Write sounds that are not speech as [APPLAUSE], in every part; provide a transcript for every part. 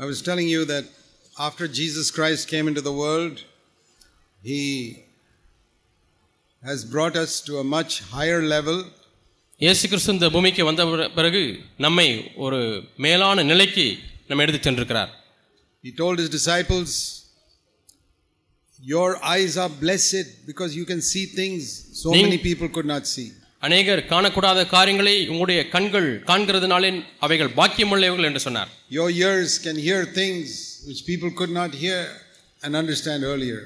I was telling you that after Jesus Christ came into the world, he has brought us to a much higher level இயேசு கிறிஸ்து இந்த பூமிக்கு வந்த பிற- பிறகு நம்மை ஒரு மேலான நிலைக்கு நம்ம எடுத்து சென்றிருக்கிறார் He told his disciples, Your eyes are blessed because you can see things so Ning- many people could not see. அநேகர் காணக்கூடாத காரியங்களை உங்களுடைய கண்கள் காண்கிறதுனாலே அவைகள் பாக்கியமுள்ளவர்கள் என்று சொன்னார் Your ears can hear things which people could not hear and understand earlier.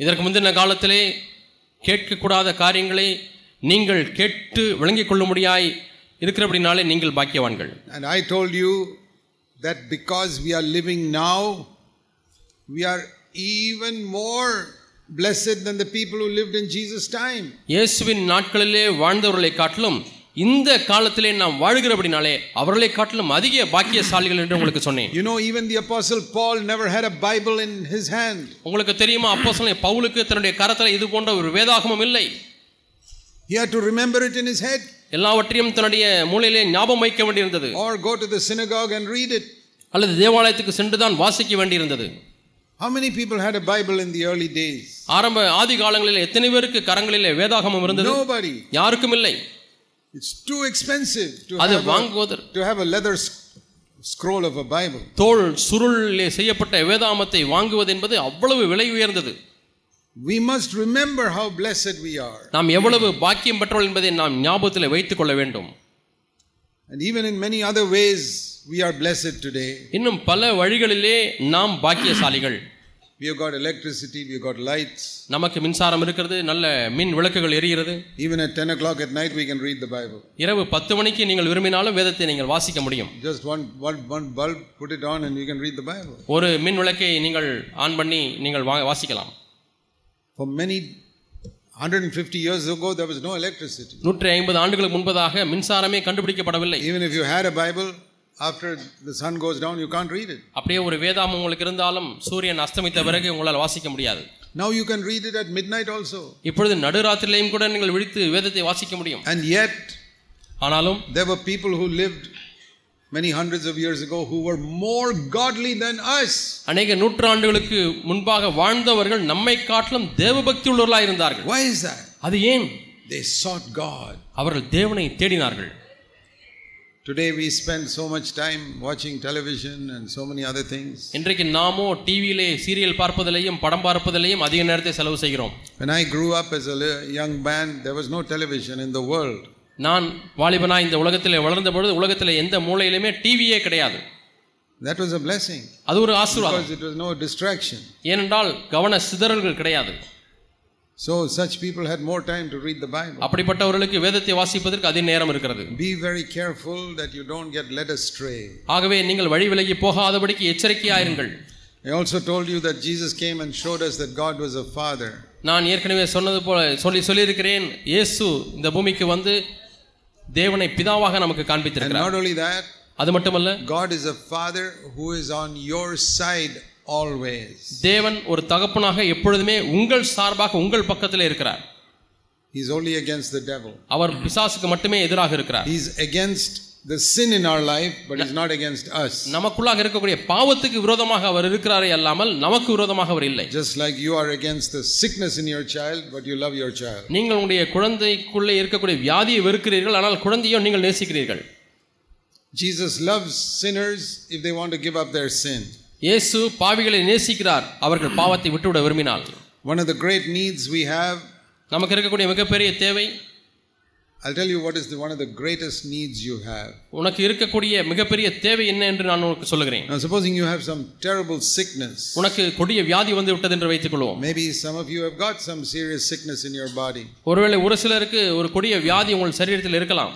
இதற்கு முந்தின காலத்திலே கேட்கக்கூடாத காரியங்களை நீங்கள் கேட்டு விளங்கிக் கொள்ளும்படியாய் இருக்கிறபடினாலே நீங்கள் பாக்கியவான்கள் And I told you that because we are living now, we are even more blessed than the people who lived in Jesus' time. இயேசுவின் நாட்களிலே வாழ்ந்தவர்களை காட்டிலும் இந்த காலத்திலே நாம் வாழ்கிறபடினாலே அவர்களை காட்டிலும் அதிக பாக்கியசாலிகள் என்று உங்களுக்கு சொன்னேன் You know, even the Apostle Paul never had a Bible in his hand. உங்களுக்கு தெரியுமா அப்போ பவுலுக்கு தன்னுடைய கரத்தில் இது போன்ற ஒரு வேதாகமம் இல்லை He had to remember it in his head எல்லாவற்றையும் தன்னுடைய மூலையிலே ஞாபகம் வைக்க வேண்டியிருந்தது or go to the synagogue and read it. அல்லது தேவாலயத்துக்கு சென்று தான் வாசிக்க வேண்டியிருந்தது How many people had a Bible in the early days? ஆரம்ப ஆதி காலங்களில் எத்தனை பேருக்கு கரங்களிலே வேதாகமம் இருந்தது Nobody. யாருக்கும் இல்லை It's too expensive to அது have, a, வாங்குவதற்கு to have a leather sc- scroll of a Bible. தோல் சுருளிலே செய்யப்பட்ட வேதாமத்தை வாங்குவது என்பது அவ்வளவு விலை உயர்ந்தது We must remember how blessed we are. நாம் எவ்வளவு பாக்கியம் பெற்றோம் என்பதை நாம் ஞாபகத்தில் வைத்துக் கொள்ள வேண்டும் And even in many other ways, we are blessed today. இன்னும் பல வழிகளிலே நாம் பாக்கியசாலிகள் We have got electricity, we have got lights. நமக்கு மின்சாரம் இருக்கிறது நல்ல மின் விளக்குகள் எரிகிறது Even at 10 o'clock at night, we can read the Bible. இரவு பத்து மணிக்கு நீங்கள் விரும்பினாலும் வேதத்தை நீங்கள் வாசிக்க முடியும் Just one, one, one bulb, put it on, and you can read the Bible. ஒரு மின் விளக்கை நீங்கள் ஆன் பண்ணி நீங்கள் வாசிக்கலாம் For many 150 years ago, there was no electricity. நூற்றி ஐம்பது ஆண்டுகளுக்கு முன்பதாக மின்சாரமே கண்டுபிடிக்கப்படவில்லை Even if you had a Bible, after the sun goes down, you can't read it. அப்படியே ஒரு வேதாமம் உங்களுக்கு இருந்தாலும் சூரியன் அஸ்தமித்த பிறகு உங்களால் வாசிக்க முடியாது Now you can read it at midnight also. இப்பொழுது நடுராத்திரிலையும் கூட நீங்கள் விழித்து வேதத்தை வாசிக்க முடியும் And yet, ஆனாலும் there were people who lived many hundreds of years ago who were more godly than us. அநேக நூற்றாண்டுகளுக்கு முன்பாக வாழ்ந்தவர்கள் நம்மை காட்டிலும் தேவபக்தி உள்ளவர்களாக இருந்தார்கள் Why is that? அது ஏன் They sought God. அவர்கள் தேவனை தேடினார்கள் Today we spend so much time watching television and so many other things. இன்றைக்கு நாமோ டிவியிலே சீரியல் பார்ப்பதிலேயும் படம் பார்ப்பதிலேயும் அதிக நேரத்தை செலவு செய்கிறோம் When I grew up as a li- young man, there was no television in the world. நான் வாலிபனா இந்த உலகத்தில் வளர்ந்த பொழுது உலகத்தில் எந்த மூலையிலுமே டிவியே கிடையாது That was a blessing அது ஒரு ஆசீர்வாதம் because it was no distraction. ஏனென்றால் கவன சிதறல்கள் கிடையாது So such people had more time to read the Bible. அப்படிப்பட்டவர்களுக்கு வேதத்தை வாசிப்பதற்கு அதிக நேரம் இருக்கிறது Be very careful that you don't get led astray. ஆகவே நீங்கள் வழி விலகி போகாதபடிக்கு எச்சரிக்கையாயிருங்கள் I also told you that Jesus came and showed us that God was a father. நான் ஏற்கனவே சொன்னது போல சொல்லி சொல்லியிருக்கிறேன் இயேசு இந்த பூமிக்கு வந்து தேவனை பிதாவாக நமக்கு And காண்பித்திருக்கிறார் not only that, அது மட்டுமல்ல God is a father who is on your side always. தேவன் ஒரு தகப்பனாக எப்பொழுதுமே உங்கள் சார்பாக உங்கள் பக்கத்தில் இருக்கிறார் He's only against the devil. அவர் பிசாசுக்கு மட்டுமே எதிராக இருக்கிறார் He's against the sin in our life, but he's not against us. நமக்குள்ளாக இருக்கக்கூடிய பாவத்துக்கு விரோதமாக அவர் இருக்கிறாரே அல்லாமல் நமக்கு விரோதமாக அவர் இல்லை Just like you are against the sickness in your child, but you love your child. நீங்கள் உங்களுடைய குழந்தைக்குள்ளே இருக்கக்கூடிய வியாதியை வெறுக்கிறீர்கள் ஆனால் குழந்தையோ நீங்கள் நேசிக்கிறீர்கள் Jesus loves sinners if they want to give up their sin. இயேசு பாவிகளை நேசிக்கிறார் அவர்கள் பாவத்தை விட்டுவிட விரும்பினால் One of the great needs we have, நமக்கு இருக்கக்கூடிய மிகப்பெரிய தேவை I'll tell you what is the, one of the greatest needs you have. உனக்கு இருக்கக்கூடிய மிகப்பெரிய தேவை என்ன என்று நான் உனக்கு சொல்லுகிறேன் Now, supposing you have some terrible sickness, உனக்கு கொடிய வியாதி வந்து விட்டது என்று வைத்துக் கொள்வோம் maybe some of you have got some serious sickness in your body. ஒருவேளை ஒரு சிலருக்கு ஒரு கொடிய வியாதி உங்கள் சரீரத்தில் இருக்கலாம்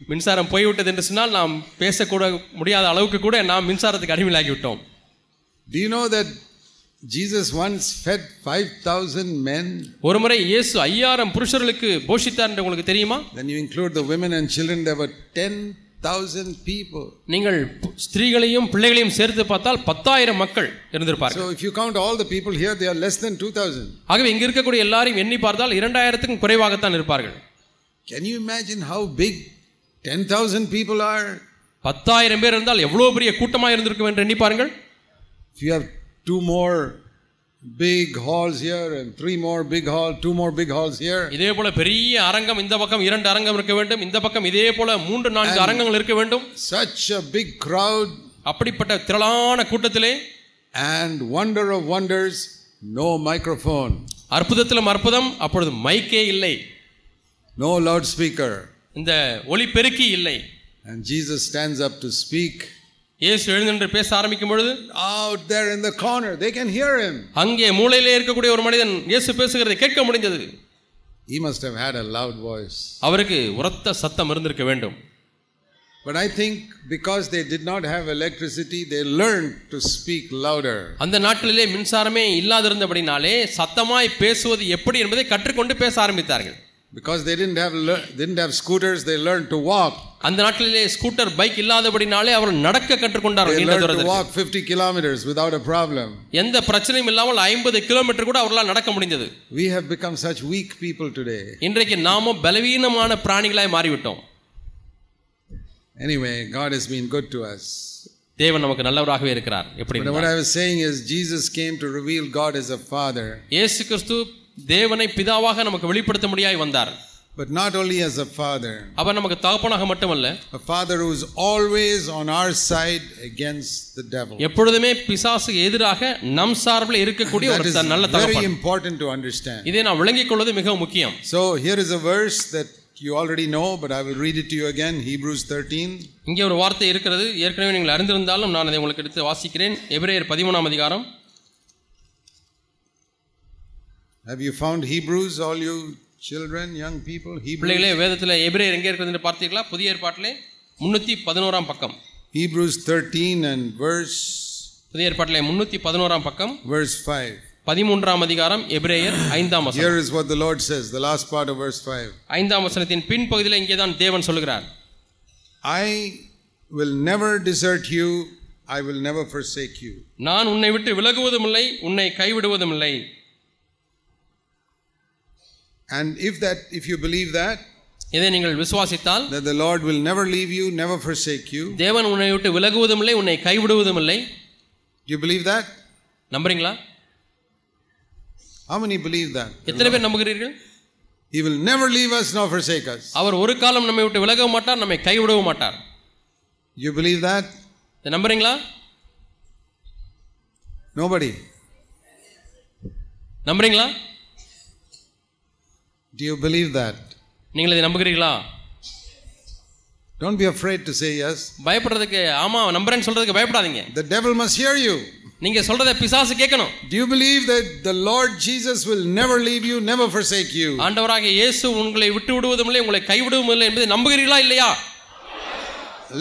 மின்சாரம் போய்விட்டது என்று சொன்னால் நாம் பேசக்கூட முடியாத அளவுக்கு கூட நாம் மின்சாரத்துக்கு அடிமையாகி விட்டோம் do know that Jesus once fed five thousand men ஒரு முறை இயேசு ஐயாயிரம் புருஷர்களுக்கு போஷித்தார் என்று உங்களுக்கு தெரியுமா? Then you include the women and children there were ten thousand people நீங்கள் ஸ்திரீகளையும் பிள்ளைகளையும் சேர்த்து பார்த்தால் பத்தாயிரம் மக்கள் இருந்திருப்பார்கள். So if you count all the people here they're less than two thousand ஆகவே இங்கே இருக்கக்கூடிய எல்லாரையும் எண்ணி பார்த்தால் இரண்டாயிரத்துக்கும் குறைவாகத்தான் இருப்பார்கள். Can you imagine how big big 10,000 people are? பத்தாயிரம் பேர் இருந்தால் எவ்வளவு பெரிய கூட்டமாக இருந்திருக்கும் என்று எண்ணி பாருங்கள் If you have two more big halls here and three more big hall, two more big halls here, இதே போல பெரிய அரங்கம் இந்த பக்கம் இரண்டு அரங்கம் இருக்க வேண்டும் இந்த பக்கம் இதே போல மூன்று நான்கு அரங்கங்கள் இருக்க வேண்டும் such a big crowd அப்படிப்பட்ட திரளான கூட்டத்திலே and wonder of wonders, no microphone, அற்புதத்திலும் அற்புதம் அப்பொழுது மைக்கே இல்லை no loudspeaker. இந்த ஒலி பெருக்கி இல்லை And Jesus stands up to speak. இயேசு எழுந்தின்று பேச ஆரம்பிக்கும் பொழுது Out there in the corner, they can hear him. அங்கே மூலையிலே இருக்கக்கூடிய ஒரு மனிதன் இயேசு பேசுகிறதை கேட்க முடிந்தது He must have had a loud voice. அவருக்கு உரத்த சத்தம் இருந்திருக்க வேண்டும் But I think because they did not have electricity, they learned to speak louder. அந்த நாட்களிலே மின்சாரமே இல்லாதிருந்தபடினாலே சத்தமாய் பேசுவது எப்படி என்பதை கற்றுக்கொண்டு பேச ஆரம்பித்தார்கள் Because they didn't have lear- didn't have scooters, they learned to walk. அந்த நாட்களிலே ஸ்கூட்டர் பைக் இல்லாதபடினாலே அவர்கள் நடக்க கற்றுக்கொண்டார்கள் They நீண்ட learned to தூரத்திற்கு walk 50 kilometers without a problem. எந்த பிரச்சனையும் இல்லாமல் ஐம்பது கிலோமீட்டர் கூட அவர்களால் நடக்க முடிந்தது We have become such weak people today. இன்றைக்கு நாமும் பலவீனமான பிராணிகளாய் மாறிவிட்டோம் Anyway, God has been good to us. தேவன் நமக்கு நல்லவராகவே இருக்கிறார் எப்படி But what I was saying is, Jesus came to reveal God as a father, இயேசு கிறிஸ்து தேவனை பிதாவாக நமக்கு வெளிப்படுத்த முடியாய் வந்தார். But not only as a father, அவர் நமக்கு தகப்பனாக மட்டுமல்ல a father who is always on our side against the devil. எப்பொழுதுமே பிசாசுக்கு எதிராக நம் சார்பில் இருக்கக்கூடிய ஒரு நல்ல very தகப்பன். important to understand. இதை நாம் விளங்கிக் கொள்வது மிக முக்கியம். So here is a verse that you already know, but I will read it to you again. Hebrews 13. இங்கே ஒரு வார்த்தை இருக்கிறது. ஏற்கனவே நீங்கள் அறிந்திருந்தாலும் நான் அதை உங்களுக்கு எடுத்து வாசிக்கிறேன். எபிரேயர் பதிமூணாம் அதிகாரம். Have you found Hebrews, all you children, young people? Hebrews, பிள்ளைகளே வேதத்தில் எபிரேயர் எங்கே இருக்கிறது என்று பார்த்தீர்களா புதிய ஏற்பாட்டிலே முன்னூற்றி பதினோராம் பக்கம் Hebrews 13 and verse புதிய ஏற்பாட்டிலே முன்னூற்றி பதினோராம் பக்கம் verse 5. பதிமூன்றாம் அதிகாரம் எபிரேயர் ஐந்தாம் வசனம் Here is what the Lord says, the last part of verse 5. ஐந்தாம் வசனத்தின் பின்பகுதியில் இங்கே தான் தேவன் சொல்கிறார் I will never desert you, I will never forsake you. நான் உன்னை விட்டு விலகுவதும் இல்லை உன்னை கைவிடுவதும் இல்லை And if that if you believe that, இதை நீங்கள் விசுவாசித்தால் that the Lord will never leave you, never forsake you. தேவன் உன்னை விட்டு விலகுவதும் இல்லை உன்னை கைவிடுவதும் இல்லை Do you believe that? நம்புறீங்களா How many believe that? எத்தனை பேர் நம்புகிறீர்கள் He will never leave us nor forsake us. அவர் ஒரு காலம் நம்மை விட்டு விலகவும் மாட்டார் நம்மை கைவிடவும் மாட்டார் You believe that? இதை நம்புறீங்களா Nobody. நம்புறீங்களா Do you believe that? நீங்கள் இதை நம்புகிறீர்களா Don't be afraid to say yes. பயப்படுறதுக்கு ஆமா நம்புறேன்னு சொல்றதுக்கு பயப்படாதீங்க The devil must hear you. நீங்க சொல்றத பிசாசு கேட்கணும் Do you believe that the Lord Jesus will never leave you, never forsake you? ஆண்டவராக இயேசு உங்களை விட்டு விடுவதும் இல்லை உங்களை கைவிடுவதும் இல்லை என்பதை நம்புகிறீர்களா இல்லையா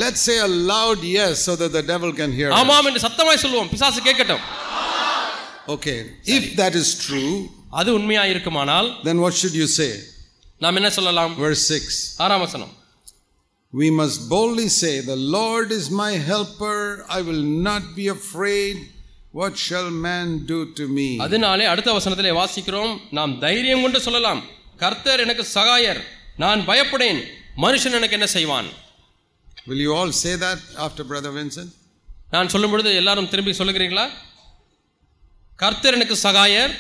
Let's say a loud yes so that the devil can hear. us. ஆமாம் என்று சத்தமாய் சொல்லுவோம் பிசாசு கேட்கட்டும் Okay. If that is true, அது உண்மையா இருக்குமானால் then what should you say? நாம் என்ன சொல்லலாம் Verse 6. ஆறாம் வசனம் We must boldly say, The Lord is my helper. I will not be afraid. What shall man do to me? அதனாலே அடுத்த வசனத்திலே வாசிக்கிறோம் நாம் தைரியம் கொண்டு சொல்லலாம் கர்த்தர் எனக்கு சகாயர் நான் பயப்படேன் மனுஷன் எனக்கு என்ன செய்வான் Will you all say that after Brother Vincent? நான் சொல்லும் பொழுது எல்லாரும் திரும்பி சொல்லுகிறீங்களா கர்த்தர் எனக்கு சகாயர்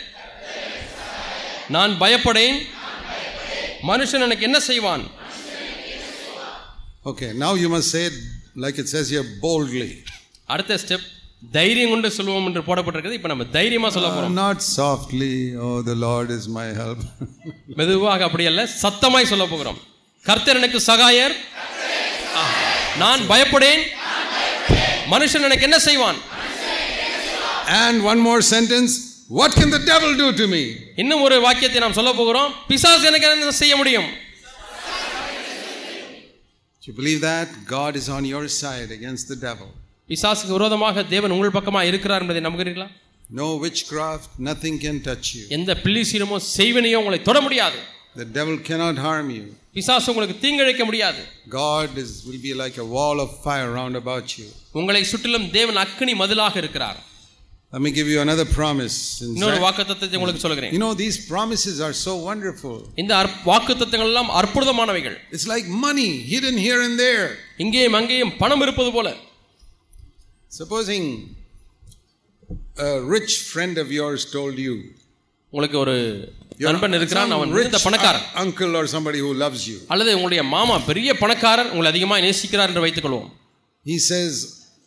நான் பயப்படேன். மனுஷன் எனக்கு என்ன செய்வான்? Okay now you must say like it says you boldly அடுத்த ஸ்டெப் தைரியம் கொண்டு சொல்லுவோம் என்று போடப்பட்டிருக்கிறது. இப்போ நம்ம தைரியமாக சொல்ல போகிறோம் not softly oh the Lord is my help மெதுவாக அப்படி அல்ல சத்தமாய் சொல்ல போகிறோம். கர்த்தர் எனக்கு சகாயர். நான் பயப்படேன். மனுஷன் எனக்கு என்ன செய்வான்? And one more sentence What can the devil do to me? இன்னும் ஒரு வாக்கியத்தை நாம் சொல்ல போகிறோம் பிசாசு எனக்கு என்ன செய்ய முடியும் Do you believe that? God is on your side against the devil. பிசாசுக்கு விரோதமாக தேவன் உங்கள் பக்கமாக இருக்கிறார் என்பதை நம்புகிறீர்களா No witchcraft, nothing can touch you. எந்த பில்லிசீனமோ செய்வனையோ உங்களை தொட முடியாது The devil cannot harm you. பிசாசு உங்களுக்கு தீங்கிழைக்க முடியாது God is, will be like a wall of fire round about you. உங்களை சுற்றிலும் தேவன் அக்கினி மதிலாக இருக்கிறார் Let me give you another promise. in இன்னொரு Zac- வாக்குத்தத்தத்தை உங்களுக்கு சொல்கிறேன் You know, these promises are so wonderful. இந்த வாக்குத்தத்தங்கள் எல்லாம் அற்புதமானவைகள் It's like money hidden here and there. இங்கேயும் அங்கேயும் பணம் இருப்பது போல Supposing a rich friend of yours told you, உங்களுக்கு ஒரு "Your- நண்பன் இருக்கிறான் some அவன் rich மிகுந்த பணக்காரன் un- uncle or somebody who loves you. அல்லது உங்களுடைய மாமா பெரிய பணக்காரர் உங்களை அதிகமாக நேசிக்கிறார் என்று வைத்துக் கொள்வோம் He says,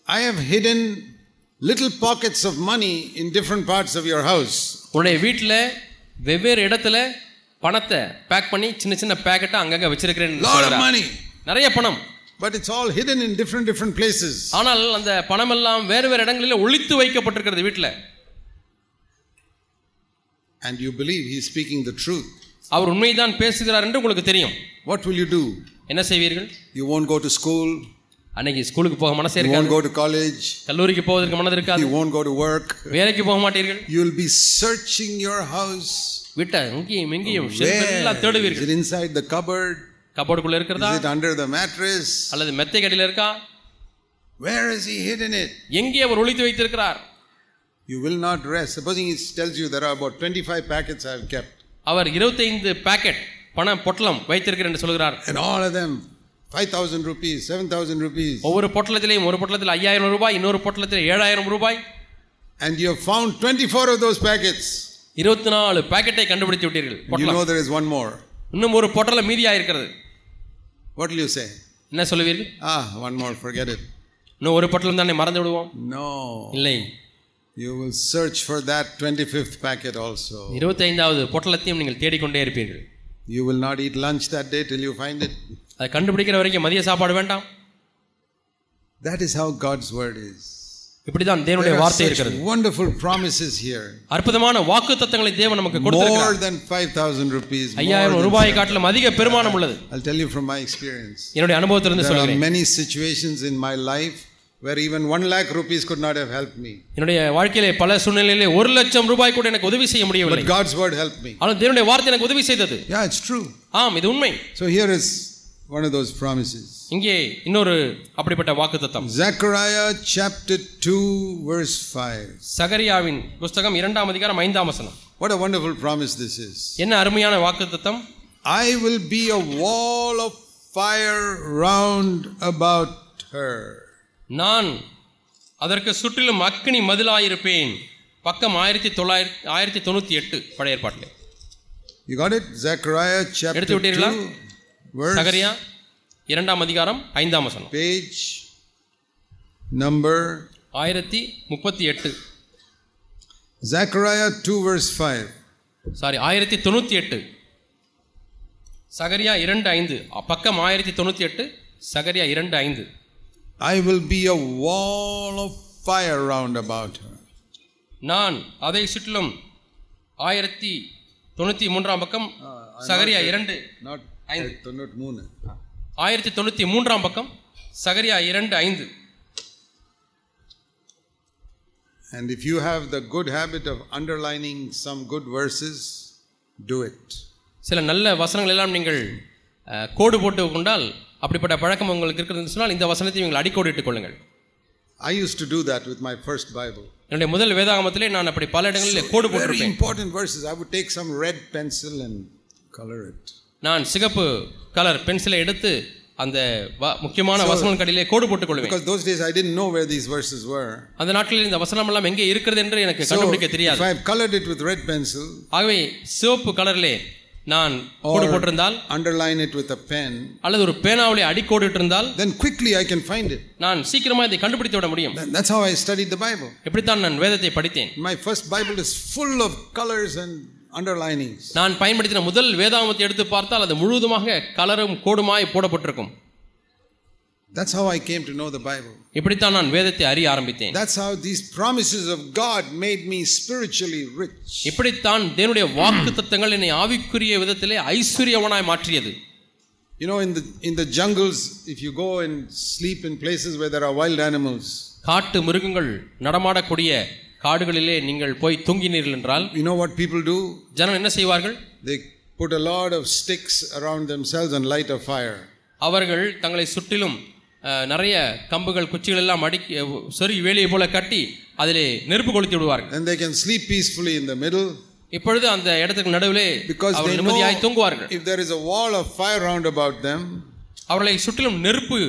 I have hidden little pockets of money in different parts of your house. உன்னுடைய வீட்டில் வெவ்வேறு இடத்துல பணத்தை பேக் பண்ணி சின்ன சின்ன பேக்கெட்டை அங்கங்கே வச்சிருக்கிறேன் என்று Lot of சொல்கிறார். money. நிறைய பணம் But it's all hidden in different different places. ஆனால் அந்த பணம் எல்லாம் வேறு வேறு இடங்களில் ஒளித்து வைக்கப்பட்டிருக்கிறது வீட்டில் And you believe he's speaking the truth. அவர் உண்மைதான் பேசுகிறார் என்று உங்களுக்கு தெரியும் What will you do? என்ன செய்வீர்கள் You won't go to school. அன்னைக்கு ஸ்கூலுக்கு போக மனசே You won't இருக்காது go to college. கல்லூரிக்கு போவதற்கு மனது இருக்காது You won't go to work. வேலைக்கு போக மாட்டீர்கள் You'll be searching your house. விட்ட இங்கேயும் இங்கேயும் Where? எல்லாம் Is தேடுவீர்கள் it inside the cupboard? கபோர்டுக்குள்ள இருக்கிறதா Is it under the mattress? அல்லது மெத்தை கடியில் இருக்கா Where has he hidden it? எங்கே அவர் ஒளித்து வைத்திருக்கிறார் You will not rest. Supposing he tells you there are about 25 packets I have kept, அவர் இருபத்தைந்து பாக்கெட் பண பொட்டலம் வைத்திருக்கிறேன் என்று சொல்கிறார் and all of them 5,000 rupees, 7,000 rupees, ஒவ்வொரு பொட்டலத்திலையும் ஒரு பொட்டலத்தில் ஐயாயிரம் ரூபாய் இன்னொரு பொட்டலத்தில் ஏழாயிரம் ரூபாய் and you have found 24 of those packets. இருபத்தி நாலு பாக்கெட்டை கண்டுபிடித்து விட்டீர்கள் You பொட்டலம் know there is one more. இன்னும் ஒரு பொட்டலம் மீதியா இருக்கிறது What will you say? என்ன சொல்லுவீர்கள் Ah, one more, forget it. இன்னும் ஒரு பொட்டலம் தானே மறந்து விடுவோம் No. இல்லை You will search for that 25th packet also. இருபத்தைந்தாவது பொட்டலத்தையும் நீங்கள் தேடிக்கொண்டே இருப்பீர்கள் You will not eat lunch that day till you find it. அதை கண்டுபிடிக்கிற வரைக்கும் மதிய சாப்பாடு வேண்டாம் That is how God's word is. இப்படிதான் தேவனுடைய வார்த்தை இருக்கிறது wonderful promises here. அற்புதமான வாக்கு தத்தங்களை தேவன் நமக்கு More கொடுத்திருக்கிறார் than 5,000 rupees. more ஐயாயிரம் than ரூபாயை காட்டிலும் அதிக பெருமானம் உள்ளது I'll tell you from my experience. என்னுடைய அனுபவத்திலிருந்து There are சொல்கிறேன் many situations in my life where even one lakh rupees could not have helped me. என்னுடைய வாழ்க்கையிலே பல சூழ்நிலையிலே ஒரு லட்சம் ரூபாய் கூட எனக்கு உதவி செய்ய முடியவில்லை But God's word helped me. ஆனால் தேவனுடைய வார்த்தை எனக்கு உதவி செய்தது Yeah, it's true. ஆம் இது உண்மை So here is one of those promises. இங்கே இன்னொரு அப்படிப்பட்ட வாக்கு தத்தம் Zechariah chapter 2, verse 5. சகரியாவின் புஸ்தகம் இரண்டாம் அதிகாரம் ஐந்தாம் வசனம் What a wonderful promise this is. என்ன அருமையான வாக்கு தத்தம் I will be a wall of fire round about her. நான் அதற்கு சுற்றிலும் அக்கினி மதிலாயிருப்பேன் பக்கம் ஆயிரத்தி தொள்ளாயிரத்தி ஆயிரத்தி தொண்ணூற்றி எட்டு பழைய ஏற்பாட்டில் You got it? Zechariah chapter எடுத்து விட்டீர்களா? 2, verse, சகரியா இரண்டாம் அதிகாரம் ஐந்தாம் வசனம். Page number ஆயிரத்தி முப்பத்தி எட்டு. Zechariah 2, verse 5. சாரி ஆயிரத்தி தொண்ணூற்றி எட்டு. சகரியா இரண்டு ஐந்து. பக்கம் ஆயிரத்தி தொண்ணூற்றி எட்டு சகரியா இரண்டு ஐந்து. I will be a wall of fire round about her. நான் அதை சுற்றிலும் ஆயிரத்தி தொண்ணூற்றி மூன்றாம் பக்கம் சகரியா இரண்டு. Not ஐந்து. not moon. ஆயிரத்தி தொண்ணூற்றி மூன்றாம் பக்கம் சகரியா இரண்டு ஐந்து And if you have the good habit of underlining some good verses, do it. சில நல்ல வசனங்கள் எல்லாம் நீங்கள் கோடு போட்டு கொண்டால் அப்படிப்பட்ட பழக்கம் உங்களுக்கு இருக்கிறதுன்னு சொன்னால் இந்த வசனத்தை நீங்கள் அடிக்கோடிட்டுக் கொள்ளுங்கள் I used to do that with my first Bible. என்னுடைய முதல் வேதாகமத்திலே நான் அப்படி பல இடங்களில் கோடு போட்டிருப்பேன் important verses. I would take some red pencil and color it. நான் சிகப்பு கலர் பென்சிலை எடுத்து அந்த முக்கியமான வசனம் கடிலே கோடு போட்டுக் கொள்வேன் Because those days I didn't know where these verses were. அந்த நாட்களில் இந்த வசனம் எல்லாம் எங்கே இருக்கிறது என்று எனக்கு So கண்டுபிடிக்க தெரியாது I've colored it with red pencil, ஆகவே சிவப்பு கலரிலே நான் கோடு போட்டிருந்தால் underline it with a pen, அல்லது ஒரு பேனாவிலே அடிக்கோடிட்டு இருந்தால் then quickly I can find it. நான் சீக்கிரமா இதை கண்டுபிடித்து விட முடியும் That- That's how I studied the Bible. எப்படித்தான் நான் வேதத்தை படித்தேன் My first Bible is full of colors and underlinings. நான் பயன்படுத்தின முதல் வேதாகமத்தை எடுத்து பார்த்தால் அது முழுவதுமாக கலரும் கோடுமாய் போடப்பட்டிருக்கும் That's how I came to know the Bible. இப்படித்தான் நான் வேதத்தை அறிய ஆரம்பித்தேன் That's how these promises of God made me spiritually rich. இப்படித்தான் தேவனுடைய வாக்கு தத்தங்கள் என்னை ஆவிக்குரிய விதத்திலே ஐஸ்வர்யவனாய் மாற்றியது You know, in the, in the jungles, if you go and sleep in places where there are wild animals, காட்டு மிருகங்கள் நடமாடக்கூடிய காடுகளிலே நீங்கள் போய் தூங்கினீர்கள் என்றால் you know what people do? ஜனம் என்ன செய்வார்கள் They put a lot of sticks around themselves and light a fire. அவர்கள் தங்களை சுற்றிலும் நிறைய கம்புகள் குச்சிகள் எல்லாம் அடுக்கி சொறி வேலியை போல கட்டி அதிலே நெருப்பு கொளுத்தி விடுவார்கள் And they can sleep peacefully in the middle இப்பொழுது அந்த இடத்துக்கு நடுவிலே know நிம்மதியாய் தூங்குவார்கள் if there is a wall of fire round about them, அவர்களை சுற்றிலும் நெருப்பு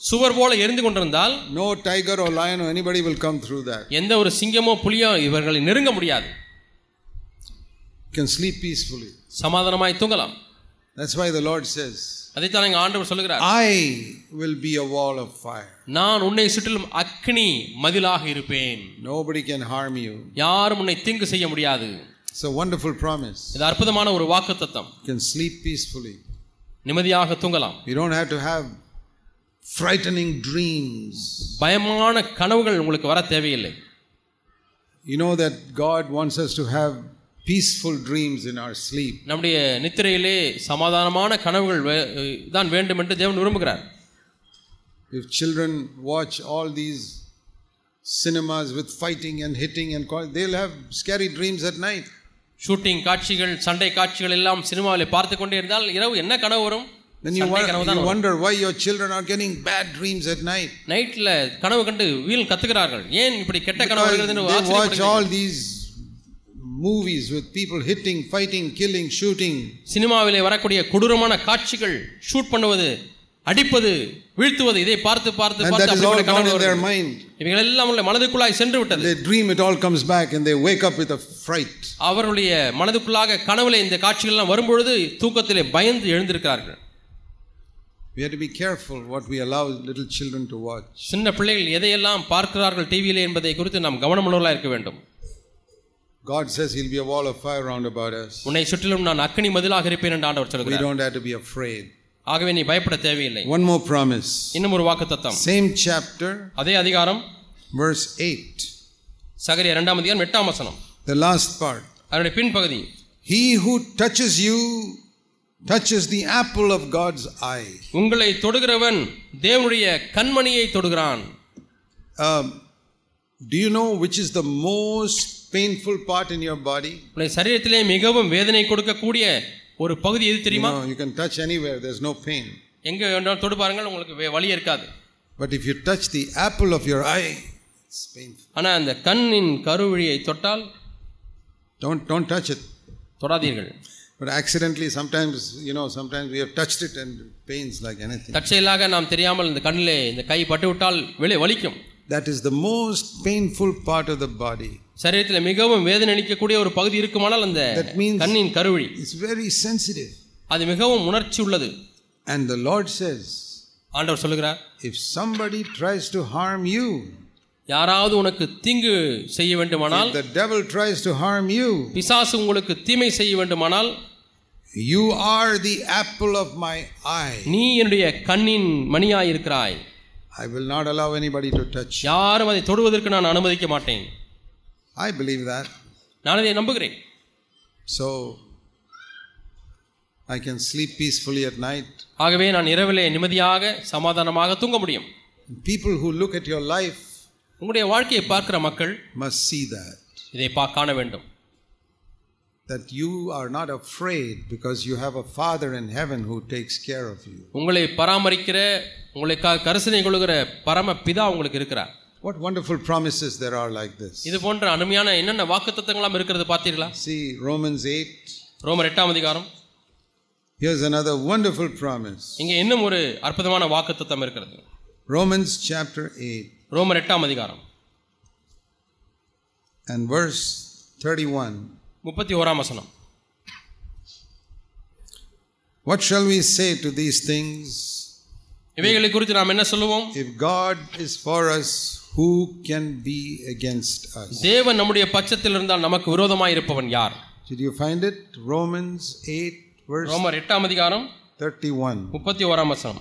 சுவர் போல எரிந்து கொண்டிருந்தால் no tiger or lion or anybody will come through that. எந்த ஒரு சிங்கமோ புலியோ இவர்களை நெருங்க முடியாது can sleep peacefully. சமாதானமாய் தூங்கலாம் That's why the Lord says, அதைத்தான் எங்க ஆண்டவர் சொல்லுகிறார் I will be a wall of fire. நான் உன்னை சுற்றிலும் அக்னி மதிலாக இருப்பேன் Nobody can harm you. யாரும் உன்னை தீங்கு செய்ய முடியாது It's a wonderful promise. இது அற்புதமான ஒரு வாக்குத்தத்தம் You can sleep peacefully. நிம்மதியாக தூங்கலாம் You don't have to have frightening dreams. பயமான கனவுகள் உங்களுக்கு வர தேவையில்லை You know that God wants us to have peaceful dreams in our sleep. நம்முடைய நித்திரையிலே சமாதானமான கனவுகள் வே- தான் வேண்டும் என்று தேவன் விரும்புகிறார் If children watch all these cinemas with fighting and hitting and call, they'll have scary dreams at night. Shooting காட்சிகள் சண்டை காட்சிகள் எல்லாம் சினிமாவில் பார்த்து கொண்டே இருந்தால் இரவு என்ன கனவு வரும் Then you, சண்டை won- கனவு you wonder why your children are getting bad dreams at night. நைட்ல கனவு கண்டு வீல் கத்துக்கிறார்கள் ஏன் இப்படி கெட்ட கனவு Because வருகிறதுன்னு they watch all these movies with people hitting, fighting, killing, shooting. சினிமாவிலே வரக்கூடிய கொடூரமான காட்சிகள் ஷூட் பண்ணுவது அடிப்பது வீழ்த்துவது இதை பார்த்து பார்த்து பார்த்து கனவு their வருகிறது. mind. இவைகள் எல்லாம் உள்ள மனதுக்குள்ளாய் சென்று விட்டது They dream it all comes back and they wake up with a fright. அவர்களுடைய மனதுக்குள்ளாக கனவுல இந்த காட்சிகள் எல்லாம் வரும்பொழுது தூக்கத்திலே பயந்து எழுந்திருக்கிறார்கள் We have to be careful what we allow little children to watch. சின்ன பிள்ளைகள் எதையெல்லாம் பார்க்கிறார்கள் டிவியிலே என்பதை குறித்து நாம் கவனமுள்ளவர்களாக இருக்க வேண்டும் God says He'll be a wall of fire round about us. உன்னை சுற்றிலும் நான் அக்கினி மதிலாக இருப்பேன் என்று ஆண்டவர் We சொல்கிறார் don't have to be afraid. ஆகவே நீ பயப்பட தேவையில்லை One more promise. இன்னும் ஒரு வாக்கு தத்தம் Same chapter, அதே அதிகாரம் verse 8. சகரிய இரண்டாம் அதிகாரம் எட்டாம் வசனம் The last part. அதனுடைய பின்பகுதி He who touches you touches the apple of God's eye உங்களை தொடுகிறவன் தேவனுடைய கண்மணியை தொடுகிறான். Do you know which is the most painful part in your body உங்களுடைய சரீரத்திலே மிகவும் வேதனை கொடுக்கக்கூடிய ஒரு பகுதி எது தெரியுமா? You can touch anywhere there is no pain எங்கே வேண்டாலும் தொடு பாருங்கள் உங்களுக்கு வலி இருக்காது. But if you touch the apple of your eye ஆனால் அந்த கண்ணின் கருவழியை தொட்டால் டோன்ட் டோன்ட் டச் இட் தொடாதீர்கள். But accidentally, sometimes, you know, sometimes we have touched it and it pains like anything. தற்செயலாக நாம் தெரியாமல் இந்த கண்ணிலே இந்த கை பட்டு விட்டால் வெளியே வலிக்கும் That is the most painful part of the body. சரீரத்தில் மிகவும் வேதனை அளிக்கக்கூடிய ஒரு பகுதி இருக்குமானால் அந்த That means- கண்ணின் கருவிழி It's very sensitive. அது மிகவும் உணர்ச்சி உள்ளது And the Lord says, ஆண்டவர் சொல்லுகிறார் if somebody tries to harm you, யாராவது உனக்கு தீங்கு செய்ய வேண்டுமானால் if the devil tries to harm you, பிசாசு உங்களுக்கு தீமை செய்ய வேண்டுமானால் you are the apple of my eye நீ என்னுடைய கண்ணின் மணியாய் இருக்கிறாய் I will not allow anybody to touch யாரும் அதை தொடுவதற்கு நான் அனுமதிக்க மாட்டேன். ஐ பிலீவ் தட் நான் அதை நம்புகிறேன். So I can sleep peacefully at night ஆகவே நான் இரவிலே நிம்மதியாக சமாதானமாக தூங்க முடியும். People who look at your life உங்களுடைய வாழ்க்கையை பார்க்கிற மக்கள் மஸ்ட் சீ தட் இதை பா காண வேண்டும். That you are not afraid because you have a Father in heaven who takes care of you. உங்களை பராமரிக்கிற உங்களை க- கரிசனை கொள்கிற பரம பிதா உங்களுக்கு இருக்கிறார் What wonderful promises there are like this. இது போன்ற அருமையான என்னென்ன வாக்குத்தத்தங்களாம் இருக்கிறது பார்த்தீர்களா See, Romans 8. ரோமர் எட்டாம் அதிகாரம் Here's another wonderful promise. இங்கே இன்னும் ஒரு அற்புதமான வாக்குத்தத்தம் இருக்கிறது Romans chapter 8 ரோமர் எட்டாம் அதிகாரம் and verse 31. முப்பத்தி ஓராம் வசனம் What shall we say to these things? இவைகளை குறித்து நாம் என்ன சொல்லுவோம் If God is for us, who can be against us? தேவன் நம்முடைய பட்சத்தில் இருந்தால் நமக்கு விரோதமாய் இருப்பவன் யார் Did you find it? Romans 8, verse ரோமர் எட்டாம் அதிகாரம் 31. முப்பத்தி ஓராம் வசனம்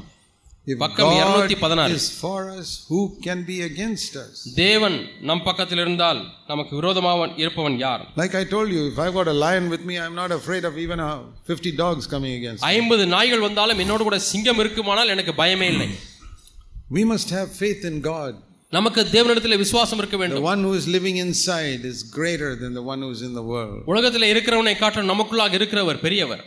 பக்கம் God 216. is for us, who can be against us? தேவன் நம் பக்கத்தில் இருந்தால் நமக்கு விரோதமாக இருப்பவன் யார் Like I told you, if I've got a lion with me, I'm not afraid of even uh, 50 dogs coming against me. ஐம்பது நாய்கள் வந்தாலும் என்னோடு கூட சிங்கம் இருக்குமானால் எனக்கு பயமே இல்லை We must have faith in God. நமக்கு தேவனிடத்தில் விசுவாசம் இருக்க The வேண்டும் one who is living inside is greater than the one who's in the world. உலகத்தில் இருக்கிறவனை காட்டும் நமக்குள்ளாக இருக்கிறவர் பெரியவர்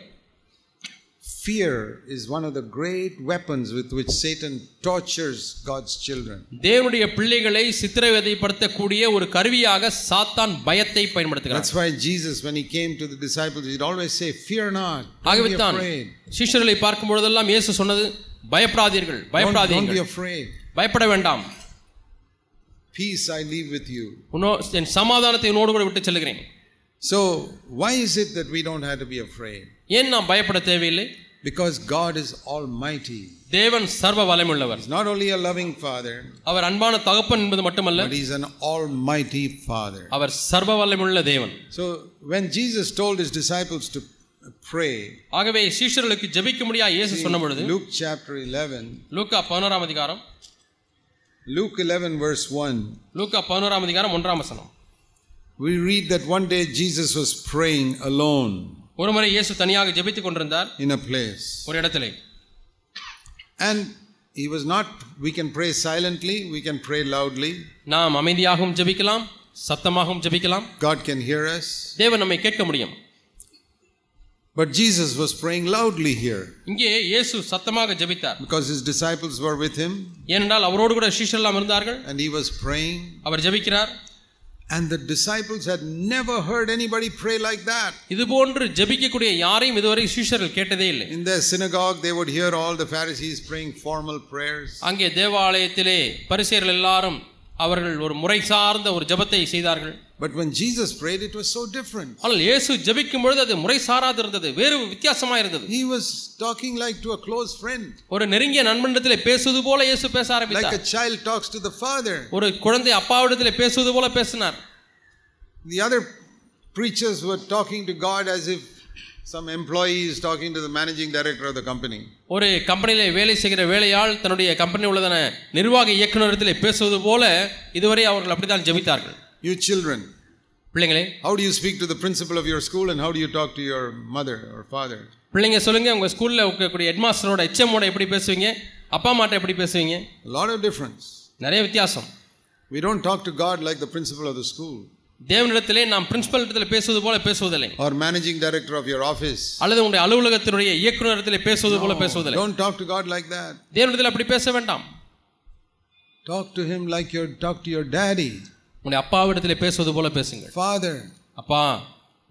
Fear is one of the great weapons with which Satan tortures God's children. தேவனுடைய பிள்ளைகளை சித்திரவதைப்படுத்தக்கூடிய ஒரு கருவியாக சாத்தான் பயத்தை பயன்படுத்துகிறார் That's why Jesus, when he came to the disciples, he'd always say, Fear not, don't ஆகவே be தான் afraid. சீஷர்களை பார்க்கும் பொழுதெல்லாம் இயேசு சொன்னது பயப்படாதீர்கள் Don't, don't be பயப்படாதீர்கள் afraid. பயப்பட வேண்டாம் Peace I leave with you. உன்னோ என் சமாதானத்தை உன்னோடு கூட விட்டு செல்கிறேன் So, why is it that we don't have to be afraid? ஏன் நாம் பயப்பட தேவையில்லை Because God is almighty. தேவன் சர்வ வல்லமுள்ளவர் He's not only a loving father, அவர் அன்பான தகப்பன் என்பது மட்டுமல்ல but he's an almighty father. அவர் சர்வ வல்லமுள்ள தேவன் So, when Jesus told his disciples to pray, ஆகவே சீஷர்களுக்கு ஜெபிக்க முடியா இயேசு சொன்ன பொழுது Luke chapter 11, லூக்கா பதினோராம் அதிகாரம் Luke 11, verse 1, லூக்கா பதினோராம் அதிகாரம் ஒன்றாம் வசனம் we read that one day Jesus was praying alone ஒருமுறை இயேசு தனியாக ஜெபித்துக் கொண்டிருந்தார் in a place. ஒரு இடத்திலே And he was not, we can pray silently, we can pray loudly. நாம் அமைதியாகவும் ஜெபிக்கலாம் சத்தமாகவும் ஜெபிக்கலாம் God can hear us. தேவன் நம்மை கேட்க முடியும் But Jesus was praying loudly here இங்கே இயேசு சத்தமாக ஜெபித்தார் because his disciples were with him ஏனென்றால் அவரோடு கூட சீஷரெல்லாம் இருந்தார்கள் and he was praying. அவர் ஜெபிக்கிறார் And the disciples had never heard anybody pray like that. இது போன்று ஜெபிக்கக்கூடிய யாரையும் இதுவரை சீஷர்கள் கேட்டதே இல்லை In their synagogue, they would hear all the Pharisees praying formal prayers. அங்கே தேவாலயத்திலே பரிசேயர்கள் எல்லாரும் அவர்கள் ஒரு முறை சார்ந்த ஒரு ஜெபத்தை செய்தார்கள் But when Jesus prayed, it was so different. ஆனால் இயேசு ஜெபிக்கும் பொழுது அது முறை சாராது இருந்தது வேறு வித்தியாசமா இருந்தது He was talking like to a close friend, ஒரு நெருங்கிய நண்பனிடத்திலே பேசுவது போல இயேசு பேச like ஆரம்பித்தார் a child talks to the father. ஒரு குழந்தை அப்பாவிடத்திலே பேசுவது போல பேசினார் The other preachers were talking to God as if some employee is talking to the managing director of the company. ஒரு கம்பெனியிலே வேலை செய்கிற வேலையாள் தன்னுடைய கம்பெனி உள்ளதான நிர்வாக இயக்குநரிடத்திலே பேசுவது போல இதுவரை அவர்கள் அப்படித்தான் ஜெபித்தார்கள் You children, பிள்ளைங்களே how do you speak to the principal of your school and how do you talk to your mother or father? பிள்ளைங்க சொல்லுங்க உங்க ஸ்கூல்ல இருக்கக்கூடிய ஹெட்மாஸ்டரோட எச்எம்மோட எப்படி பேசுவீங்க அப்பா அம்மாட்ட எப்படி பேசுவீங்க A lot of difference. நிறைய வித்தியாசம் We don't talk to God like the principal of the school தேவனிடத்திலே நாம் பிரின்சிபல் இடத்துல பேசுவது போல பேசுவதில்லை or managing director of your office. அல்லது உங்களுடைய அலுவலகத்தினுடைய இயக்குநரத்திலே பேசுவது போல பேசுவதில்லை Don't talk to God like that. தேவனிடத்தில் அப்படி பேச வேண்டாம் Talk to him like you talk to your daddy, உங்களுடைய அப்பாவிடத்திலே பேசுவது போல பேசுங்கள் father. அப்பா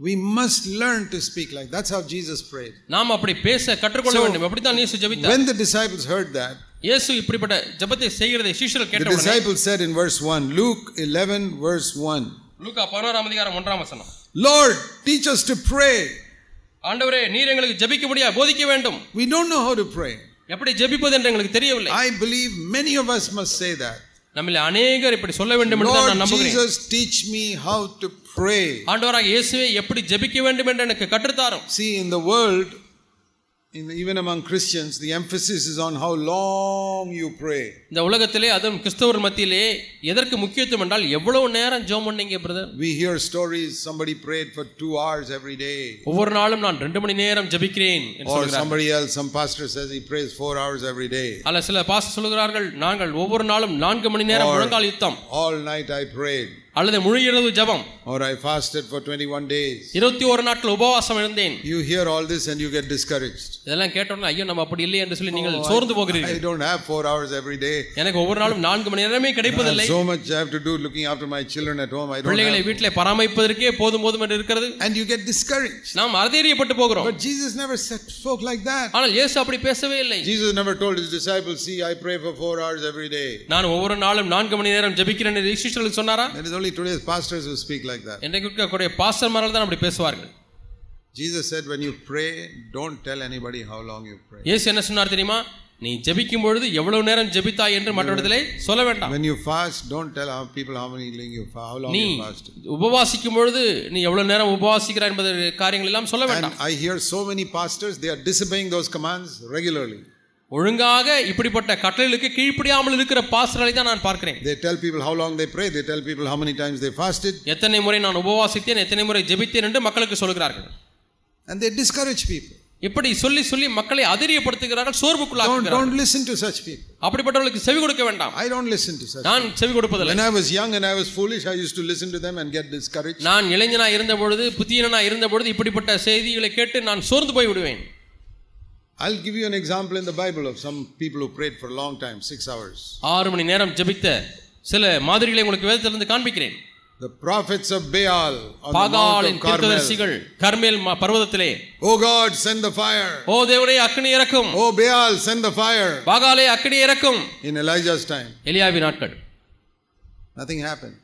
We must learn to speak like that's how Jesus prayed. நாம் அப்படி பேச கற்றுக்கொள்ள So, வேண்டும் அப்படித்தான் இயேசு ஜெபித்தார் When the disciples heard that, இயேசு இப்படிப்பட்ட ஜெபத்தை செய்கிறதை சீஷர்கள் the கேட்ட உடனே disciples said in verse 1, Luke 11, verse 1, லூக்கா பதினோராம் அதிகாரம் ஒன்றாம் வசனம் Lord, teach us to pray. ஆண்டவரே நீர் எங்களுக்கு ஜெபிக்க முடியாது போதிக்க வேண்டும் We don't know how to pray. எப்படி ஜெபிப்பது என்று எங்களுக்கு தெரியவில்லை I believe many of us must say that. நம்மில் அநேகர் இப்படி சொல்ல வேண்டும் என்று நான் நம்புகிறேன் Jesus, teach me how to pray. ஆண்டவராக இயேசுவே எப்படி ஜெபிக்க வேண்டும் என்று எனக்கு கற்றுத்தாரும் See, in the world, in the, even among Christians, the emphasis is on how long you pray. இந்த உலகத்திலே அதுவும் கிறிஸ்தவர் மத்தியிலே எதற்கு முக்கியத்துவம் என்றால் எவ்வளவு நேரம் ஜெபம் பண்ணீங்க brother We hear stories somebody prayed for two hours every day. ஒவ்வொரு நாளும் நான் ரெண்டு மணி நேரம் ஜெபிக்கிறேன் என்று Or சொல்கிறார் somebody else, some pastor says he prays four hours every day. அல்ல சில பாஸ்டர் சொல்கிறார்கள் நாங்கள் ஒவ்வொரு நாளும் நான்கு மணி நேரம் Or- முழங்கால் யுத்தம் All night I prayed. அல்லது முழு இரவு ஜெபம் Or I fasted for 21 days. இருபத்தி ஒரு நாட்கள் உபவாசம் இருந்தேன் You hear all this and you get discouraged. இதெல்லாம் கேட்டோம்னா ஐயோ நம்ம அப்படி இல்லை என்று சொல்லி நீங்கள் Oh, சோர்ந்து I, போகிறீர்கள் I don't have four hours every day. எனக்கு ஒவ்வொரு நாளும் நான்கு மணி நேரமே I have கிடைப்பதில்லை so much I have to do looking after my children at home. I don't பிள்ளைகளை have. வீட்டிலே பராமரிப்பதற்கே போதும் போதும் என்று இருக்கிறது And you get discouraged. நாம் அறதேறியப்பட்டு போகிறோம் But Jesus never said, spoke like that. ஆனால் இயேசு அப்படி பேசவே இல்லை Jesus never told his disciples, See, I pray for four hours every day. நான் ஒவ்வொரு நாளும் நான்கு மணி நேரம் ஜெபிக்கிறேன் என்று சிஷ்யர்களுக்கு சொன்னாரா That is only today's pastors who speak like that. இன்றைக்கு இருக்கக்கூடிய பாஸ்டர்மார்கள் தான் அப்படி பேசுவார்கள் Jesus said, When you pray, don't tell anybody how long you pray. இயேசு என்ன சொன்னார் தெரியுமா நீ ஜெபிக்கும் பொழுது எவ்வளவு நேரம் ஜெபித்தாய் என்று மற்றவரிடத்திலே சொல்ல வேண்டாம் When you fast, don't tell how people how many you fa- how long நீ you fasted. உபவாசிக்கும் பொழுது நீ எவ்வளவு நேரம் உபவாசிக்கிறாய் என்பது காரியங்கள் எல்லாம் சொல்ல And வேண்டாம் I hear so many pastors, they are disobeying those commands regularly. ஒழுங்காக இப்படிப்பட்ட கட்டளைகளுக்கு கீழ்ப்படியாமல் இருக்கிற பாஸ்டர்களை தான் நான் பார்க்கிறேன். They tell people how long they pray, they tell people how many times they fasted, எத்தனை முறை நான் உபவாசித்தேன் எத்தனை முறை ஜெபித்தேன் என்று மக்களுக்கு சொல்கிறார்கள். And they discourage people. இப்படி சொல்லி சொல்லி மக்களை அதிரியப்படுத்துகிறார்கள் சோர்வுக்குள்ளாக்குகிறார்கள். Don't listen to such people. அப்படிப்பட்டவர்களுக்கு செவி கொடுக்க வேண்டாம். I don't listen to such நான் செவி கொடுப்பதில்லை. When I was young and I was foolish, I used to listen to them and get discouraged. நான் இளைஞனா இருந்த பொழுது புத்தியனா இருந்த பொழுது இப்படிப்பட்ட செய்திகளை கேட்டு நான் சோர்ந்து போய் விடுவேன். I'll give you an example in the Bible of some people who prayed for a long time, six hours. ஆறு மணி நேரம் ஜெபித்த சில மாதிரிகளை உங்களுக்கு வேதத்திலிருந்து காண்பிக்கிறேன் The prophets of Baal on the Mount பாகாலின் of Carmel. தீர்க்கதரிசிகள் கர்மேல் ம- பர்வதத்திலே Oh God, send the fire. ஓ தேவனே அக்னி இறக்கும் Oh Baal, send the fire. Bagale அக்னி இறக்கும் In Elijah's time, எலியாவி நாட்கள் nothing happened.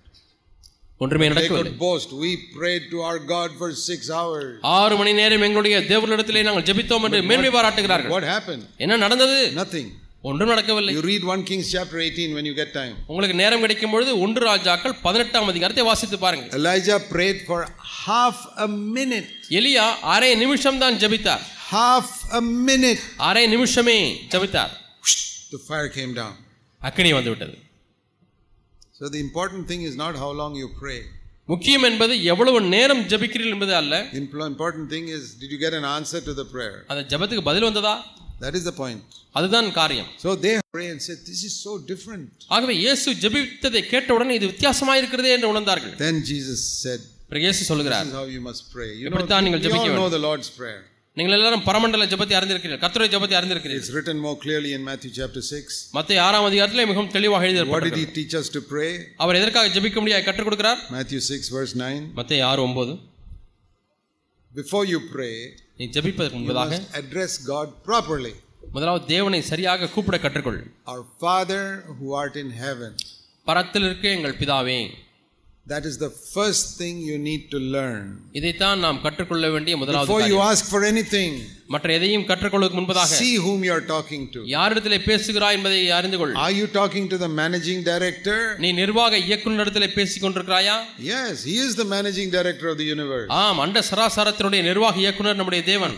ஒன்றுமே நடக்கவில்லை boast. We prayed to our God for six hours. ஆறு மணி நேரம் எங்களுடைய தேவனிடத்திலே நாங்கள் ஜெபித்தோம் என்று மேன்மை பாராட்டுகிறார்கள் What happened? என்ன நடந்தது Nothing. ஒன்றும் நடக்கவில்லை You read 1 Kings chapter 18 when you get time. உங்களுக்கு நேரம் கிடைக்கும் பொழுது ஒன்று ராஜாக்கள் பதினெட்டாம் அதிகாரத்தை வாசித்து பாருங்க Elijah prayed for half a minute. எலியா அரை நிமிஷம் தான் ஜெபித்தார் Half a minute. அரை நிமிஷமே ஜெபித்தார் The fire came down. அக்கினி வந்து விட்டது So the important thing is not how long you pray. முக்கியம் என்பது எவ்வளவு நேரம் ஜெபிக்கிறீர்கள் என்பது அல்ல Impl- Important thing is did you get an answer to the prayer? அந்த ஜெபத்துக்கு பதில் வந்ததா That is the point. அதுதான் காரியம் So they pray and said, This is so different. ஆகவே இயேசு ஜெபித்ததை கேட்ட உடனே இது வித்தியாசமாக இருக்கிறதே என்று உணர்ந்தார்கள் Then Jesus said, பிறகு இயேசு This சொல்லுகிறார் is how you must pray. You know, இப்படித்தான் நீங்கள் we all ஜெபிக்க know the Lord's Prayer. நீங்கள் எல்லாரும் பரமண்டல ஜெபத்தை அறிந்திருக்கிறீர்கள் கர்த்தருடைய ஜெபத்தை அறிந்திருக்கிறீர்கள் It's written more clearly in Matthew chapter 6. மத்திய ஆறாம் அதிகாரத்திலே மிகவும் தெளிவாக What did he teach us to pray? அவர் எதற்காக ஜெபிக்க முடியாது கற்றுக் கொடுக்கிறார் Matthew 6, verse 9. மத்திய ஆறு ஒன்பது Before you pray, நீ ஜெபிப்பதற்கு முன்பதாக address God properly. முதலாவது தேவனை சரியாக கூப்பிட கற்றுக்கொள் Our Father who art in heaven. பரத்தில் இருக்க எங்கள் பிதாவே That is the first thing you need to learn. இதைத்தான் நாம் கற்றுக்கொள்ள வேண்டிய முதலாவது Before you ask for anything, மற்ற எதையும் கற்றுக்கொள்வதற்கு முன்பதாக see whom you are talking to. யாரிடத்திலே பேசுகிறாய் என்பதை அறிந்து கொள் Are you talking to the managing director? நீ நிர்வாக இயக்குநரிடத்திலே பேசிக் கொண்டிருக்கிறாயா Yes, he is the managing director of the universe. ஆம் அண்ட சராசரத்தினுடைய நிர்வாக இயக்குனர் நம்முடைய தேவன்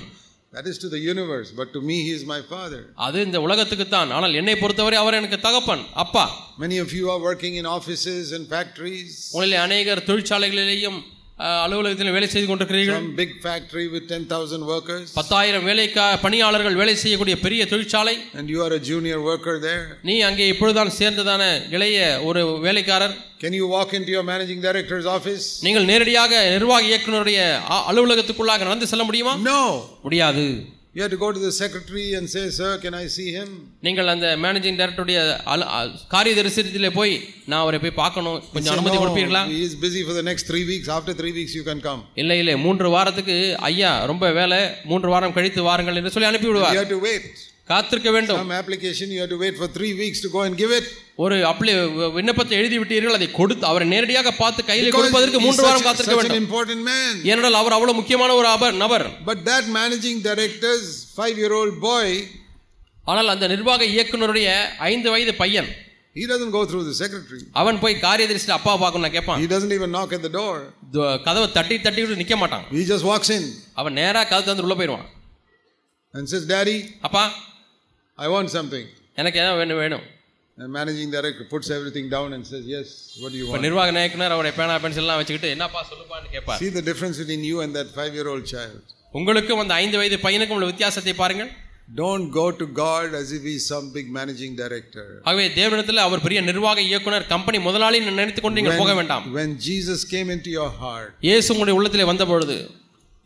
That is to the universe, but to me, he is my father. அது இந்த உலகத்துக்கு தான் ஆனால் என்னை பொறுத்தவரை அவர் எனக்கு தகப்பன் அப்பா Many of you are working in offices and factories. உங்களில் அநேகர் தொழிற்சாலைகளிலேயும் அலுவலகத்தில் வேலை செய்து கொண்டிருக்கிறீர்கள். Big factory with ten thousand workers பத்தாயிரம் வேலைக்கா பணியாளர்கள் வேலை செய்யக்கூடிய பெரிய தொழிற்சாலை. And you junior worker there நீ அங்கே இப்பொழுதுதான் சேர்ந்ததான இளைய ஒரு வேலைக்காரர். Can you walk in your managing director's office நீங்கள் நேரடியாக நிர்வாக இயக்குநருடைய அலுவலகத்துக்குள்ளாக நடந்து செல்ல முடியுமா? நோ முடியாது. You have to go to the secretary and say, Sir, can I see him? நீங்கள் அந்த மேனேஜிங் டைரக்டருடைய அலு அ- காரிய தரிசனத்திலே போய் நான் அவரை போய் பார்க்கணும் Say, கொஞ்சம் அனுமதி கொடுப்பீர்களா he is busy for the next three weeks. After three weeks, you can come. இல்லை இல்லை மூன்று வாரத்துக்கு ஐயா ரொம்ப வேலை மூன்று வாரம் கழித்து வாருங்கள் என்று சொல்லி அனுப்பி You விடுவார் have to wait. காத்திருக்க வேண்டும் Some application, you have to wait for three weeks to go and give it. ஒரு அப்ளை விண்ணப்பத்தை எழுதி விட்டீர்கள் அதை கொடுத்து அவரை நேரடியாக பார்த்து கையில் கொடுப்பதற்கு மூன்று வாரம் காத்திருக்க வேண்டும் important man. ஏனென்றால் அவர் அவ்வளவு முக்கியமான ஒரு அபர் நபர் But that managing director's five-year-old boy, ஆனால் அந்த நிர்வாக இயக்குனருடைய ஐந்து வயது பையன் he doesn't go through the secretary. அவன் போய் காரியதரிசி அப்பா பார்க்கணும் நான் கேட்பான் He doesn't even knock at the door. கதவை தட்டி தட்டி விட்டு நிக்க மாட்டான் He just walks in அவன் நேரா கதவு தந்து உள்ள போயிடுவான் and says, Daddy, அப்பா I want something. எனக்கு என்ன வேணும் வேணும் And managing director puts everything down and says, Yes, what do you இப்ப want? நிர்வாக நாயக்குனர் அவருடைய பேனா பென்சில் எல்லாம் வச்சுக்கிட்டு என்னப்பா சொல்லுப்பான்னு கேட்பார் See the difference between you and that five-year-old child. உங்களுக்கும் அந்த ஐந்து வயது பையனுக்கும் உள்ள வித்தியாசத்தை பாருங்கள் Don't go to God as if he's some big managing director. ஆகவே தேவனிடத்தில் அவர் பெரிய நிர்வாக இயக்குனர் கம்பெனி முதலாளி நினைத்துக் கொண்டு நீங்கள் போக வேண்டாம் when Jesus came into your heart, இயேசு உங்களுடைய உள்ளத்திலே வந்த பொழுது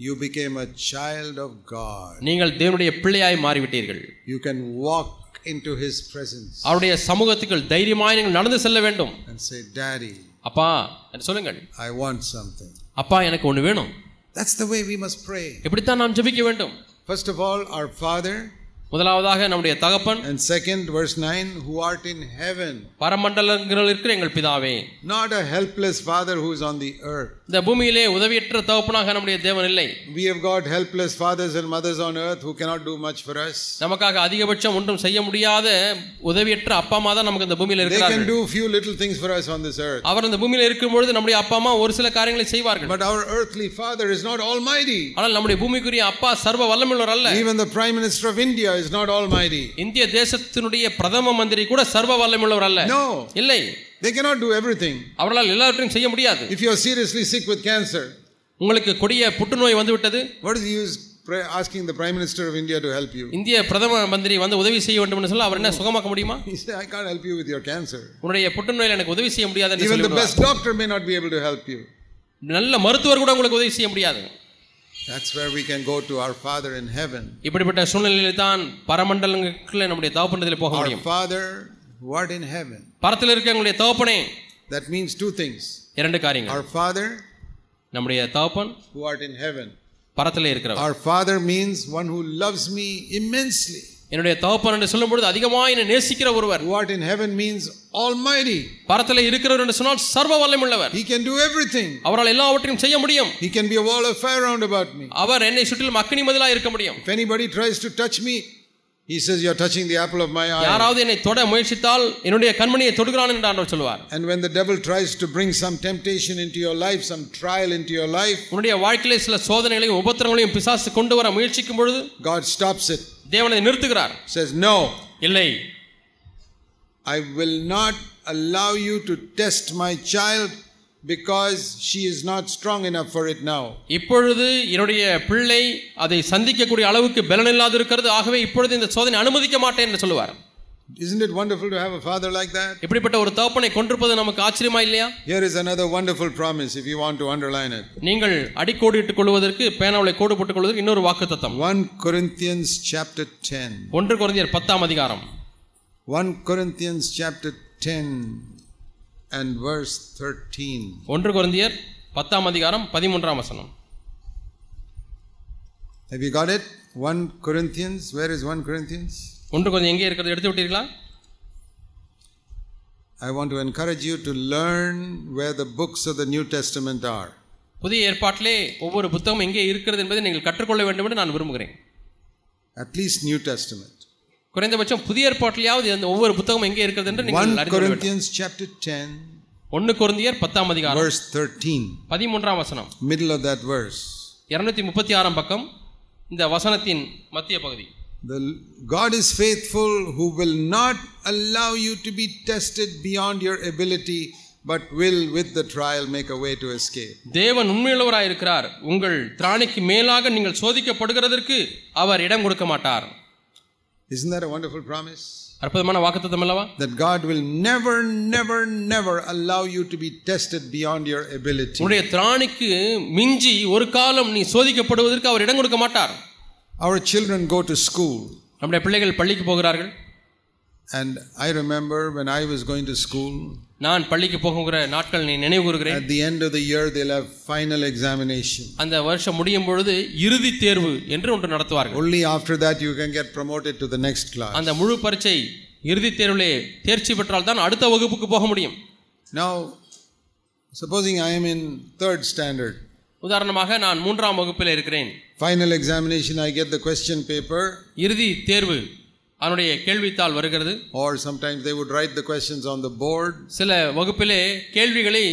you became a child of God. நீங்கள் தேவனுடைய பிள்ளையாய் மாறிவிட்டீர்கள் You can walk into his presence அவருடைய சமூகத்துக்குள் தைரியமாய் நீங்கள் நடந்து செல்ல வேண்டும் and say, Daddy, அப்பா என்று சொல்லுங்கள் I want something. அப்பா எனக்கு ஒன்று வேணும் That's the way we must pray. இப்படித்தான் நாம் ஜெபிக்க வேண்டும் First of all, our Father, முதலாவதாக நம்முடைய தகப்பன் and second, verse 9, who art in heaven. பரமண்டலங்களில் இருக்கிற எங்கள் பிதாவே Not a helpless Father who is on the earth. இந்த பூமியிலே உதவியற்ற தகப்பனாக நம்முடைய தேவன் இல்லை We have got helpless fathers and mothers on earth who cannot do much for us. நமக்காக அதிகபட்சம் ஒன்றும் செய்ய முடியாத உதவியற்ற அப்பா அம்மா தான் நமக்கு இந்த பூமியில They can இருக்கிறார்கள் do few little things for us on this earth. அவர் இந்த பூமியில இருக்கும் பொழுது நம்முடைய அப்பா அம்மா ஒரு சில காரியங்களை செய்வார்கள் But our earthly Father is not almighty. ஆனால் நம்முடைய பூமிக்குரிய அப்பா சர்வ வல்லமுள்ளவர் அல்ல Even the Prime Minister of India is is not almighty. இந்திய தேசத்தினுடைய பிரதம மந்திரி கூட சர்வ வல்லமையுள்ளவர் அல்ல No, இல்லை they cannot do everything. அவர்களால் எல்லாவற்றையும் செய்ய முடியாது If you are seriously sick with cancer, உங்களுக்கு கொடிய புற்றுநோய் வந்து விட்டது what is the use asking the Prime Minister of India to help you? இந்திய பிரதம மந்திரி வந்து உதவி செய்ய வேண்டும் என்று சொல்ல அவர் என்ன சுகமாக்க முடியுமா He said, I can't help you with your cancer. உன்னுடைய புற்றுநோயில் எனக்கு உதவி செய்ய முடியாது என்று Even the best doctor may not be able to help you. நல்ல மருத்துவர் கூட உங்களுக்கு உதவி செய்ய முடியாது That's where we can go to our Father in heaven. இப்படிப்பட்ட சூழ்நிலையில் தான் பரமண்டலங்களுக்குள்ள நம்முடைய தகப்பனத்தில் போக Our முடியும் Father who art in heaven. பரத்தில் இருக்க எங்களுடைய தகப்பனே That means two things. இரண்டு காரியங்கள் Our Father நம்முடைய தகப்பன் who art in heaven. பரத்தில் இருக்கிறவர் Our Father means one who loves me immensely. என்னுடைய தகப்பன் என்று சொல்லும்பொழுது அதிகமாக என்னை நேசிக்கிற ஒருவர் Who art in heaven means almighty. பரத்தில் இருக்கிறவர் என்று சொன்னால் சர்வ வல்லமுள்ளவர் He can do everything. அவரால் எல்லாவற்றையும் செய்ய முடியும் He can be a wall of fire round about me. அவர் என்னை சுற்றிலும் அக்னி மதிலாக இருக்க முடியும் If anybody tries to touch me, he says, You're touching the apple of my eye. யாராவது என்னை தொட முயற்சித்தால் என்னுடைய கண்மணியை தொடுகிறான் என்று ஆண்டவர் சொல்லுவார் And when the devil tries to bring some temptation into your life, some trial into your life, உன்னுடைய வாழ்க்கையிலே சில சோதனைகளையும் உபத்திரங்களையும் பிசாசு கொண்டு வர முயற்சிக்கும் பொழுது God stops it. தேவனை நிறுத்துகிறார் Says, No, இல்லை I will not allow you to test my child because she is not strong enough for it now. இப்பொழுது என்னுடைய பிள்ளை அதை சந்திக்கக்கூடிய அளவுக்கு பலனில்லாது இருக்கிறது ஆகவே இப்பொழுது இந்த சோதனை அனுமதிக்க மாட்டேன் என்று சொல்லுவார் Isn't it wonderful to have a father like that? இப்படிப்பட்ட ஒரு தகப்பனை கொண்டிருப்பது நமக்கு ஆச்சரியமா இல்லையா Here is another wonderful promise if you want to underline it. நீங்கள் அடிக்கோடிட்டுக் கொள்வதற்கு பேனாவளை கோடு போட்டுக் கொள்வதற்கு இன்னொரு வாக்கு தத்தம் 1 Corinthians chapter 10. ஒன்று குறைந்தர் பத்தாம் அதிகாரம் 1 Corinthians chapter 10 and verse 13. ஒன்று குறைந்தியர் பத்தாம் அதிகாரம் பதிமூன்றாம் வசனம் Have you got it? 1 Corinthians. Where is 1 Corinthians? ஒன்று கொஞ்சம் எங்கே இருக்கிறது எடுத்து விட்டீர்களா I want to encourage you to learn where the books of the New Testament are. புதிய ஏற்பாட்டிலே ஒவ்வொரு புத்தகம் எங்கே இருக்கிறது என்பதை நீங்கள் கற்றுக்கொள்ள வேண்டும் என்று நான் விரும்புகிறேன் At least New Testament. குறைந்தபட்சம் புதிய ஏற்பாட்டிலேயாவது ஒவ்வொரு புத்தகம் எங்கே இருக்கிறது என்று நீங்கள் 1 அறிந்து கொள்ள வேண்டும் Corinthians chapter 10, ஒன்று குருந்தியர் பத்தாம் அதிகாரம் verse 13. பதிமூன்றாம் வசனம் Middle of that verse. முப்பத்தி ஆறாம் பக்கம் இந்த வசனத்தின் மத்திய பகுதி The God is faithful who will not allow you to be tested beyond your ability, but will with the trial make a way to escape. தேவன் உண்மையுள்ளவராய் இருக்கிறார் உங்கள் திராணிக்கு மேலாக நீங்கள் சோதிக்கப்படுகிறதற்கு அவர் இடம் கொடுக்க மாட்டார் Isn't that a wonderful promise? அற்புதமான வாக்குத்தத்தம் அல்லவா That God will never, never, never allow you to be tested beyond your ability. உன்னுடைய திராணிக்கு மிஞ்சி ஒரு காலம் நீ சோதிக்கப்படுவதற்கு அவர் இடம் கொடுக்க மாட்டார் Our children go to school, நம்முடைய பிள்ளைகள் பள்ளிக்கு போகிறார்கள் and I remember when I was going to school, நான் பள்ளிக்கு போகிற நாட்கள் நீ நினைவு கூறுகிறேன் at the end of the year, they'll have final examination. அந்த வருஷம் முடியும் பொழுது இறுதி தேர்வு என்று ஒன்று நடத்துவார்கள் Only after that you can get promoted to the next class. அந்த முழு பரீட்சை இறுதி தேர்விலே தேர்ச்சி பெற்றால் தான் அடுத்த வகுப்புக்கு போக முடியும் Now, supposing I am in third standard, உதாரணமாக நான் மூன்றாம் வகுப்பில் இருக்கிறேன் final examination, I get the question paper, இறுதி தேர்வு அதனுடைய கேள்வித்தாள் வருகிறது or sometimes they would write the questions on the board. சில வகுப்பிலே கேள்விகளை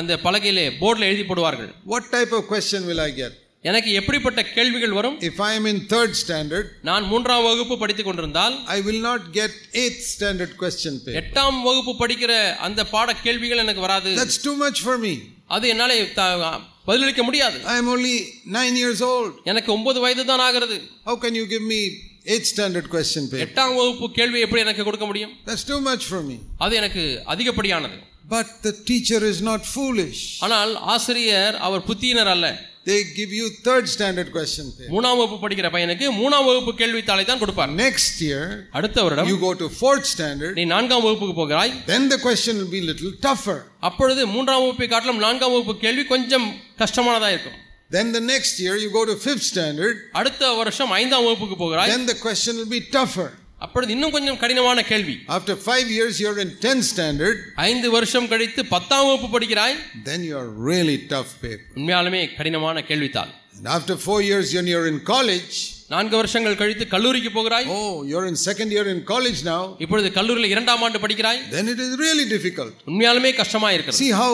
அந்த பலகையிலே போர்டில் எழுதி போடுவார்கள் What type of question will I get? எனக்கு எப்படிப்பட்ட கேள்விகள் வரும் If I am in third standard, நான் மூன்றாம் வகுப்பு படித்துக் கொண்டிருந்தால் I will not get eighth standard question paper. எட்டாம் வகுப்பு படிக்கிற அந்த பாட கேள்விகள் எனக்கு வராது That's too much for me. அது என்னாலே த- பதிலளிக்க முடியாது I am only nine years old. எனக்கு ஒன்பது வயது தான் ஆகிறது How can you give me eight standard question paper எட்டாம் வகுப்பு கேள்வி எப்படி எனக்கு கொடுக்க முடியும்? That's too much for me அது எனக்கு அதிகப்படியானது. But the teacher is not foolish ஆனால் ஆசிரியர் அவர் புத்தியினர் அல்ல. They give you third standard question மூணாம் வகுப்பு படிக்கிற பையனுக்கு மூணாம் வகுப்பு கேள்வி கேள்வித்தாளை தான் கொடுப்பார். நெக்ஸ்ட் இயர் அடுத்த வருடம் you go to fourth standard நீ நான்காம் வகுப்புக்கு போகிறாய். Then the question will be little tougher அப்பொழுது மூன்றாம் வகுப்பை காட்டிலும் நான்காம் வகுப்பு கேள்வி கொஞ்சம் கஷ்டமானதா இருக்கும். Then the next year, you go to fifth standard, அடுத்த வருஷம் ஐந்தாம் வகுப்புக்கு போகிறாய் then the question will be tougher. அப்பொழுது இன்னும் கொஞ்சம் கடினமான கேள்வி After five years, you're in 10th standard, ஐந்து வருஷம் கழித்து பத்தாம் வகுப்பு படிக்கிறாய் then you're really tough paper. உண்மையாலுமே கடினமான கேள்வித்தாள் And after four years, when you're in college, நான்கு வருஷங்கள் கழித்து கல்லூரிக்கு போகிறாய் oh, you're in second year in college now, இப்பொழுது கல்லூரியில் இரண்டாம் ஆண்டு படிக்கிறாய் then it is really difficult. உண்மையாலுமே கஷ்டமா இருக்கிறது See how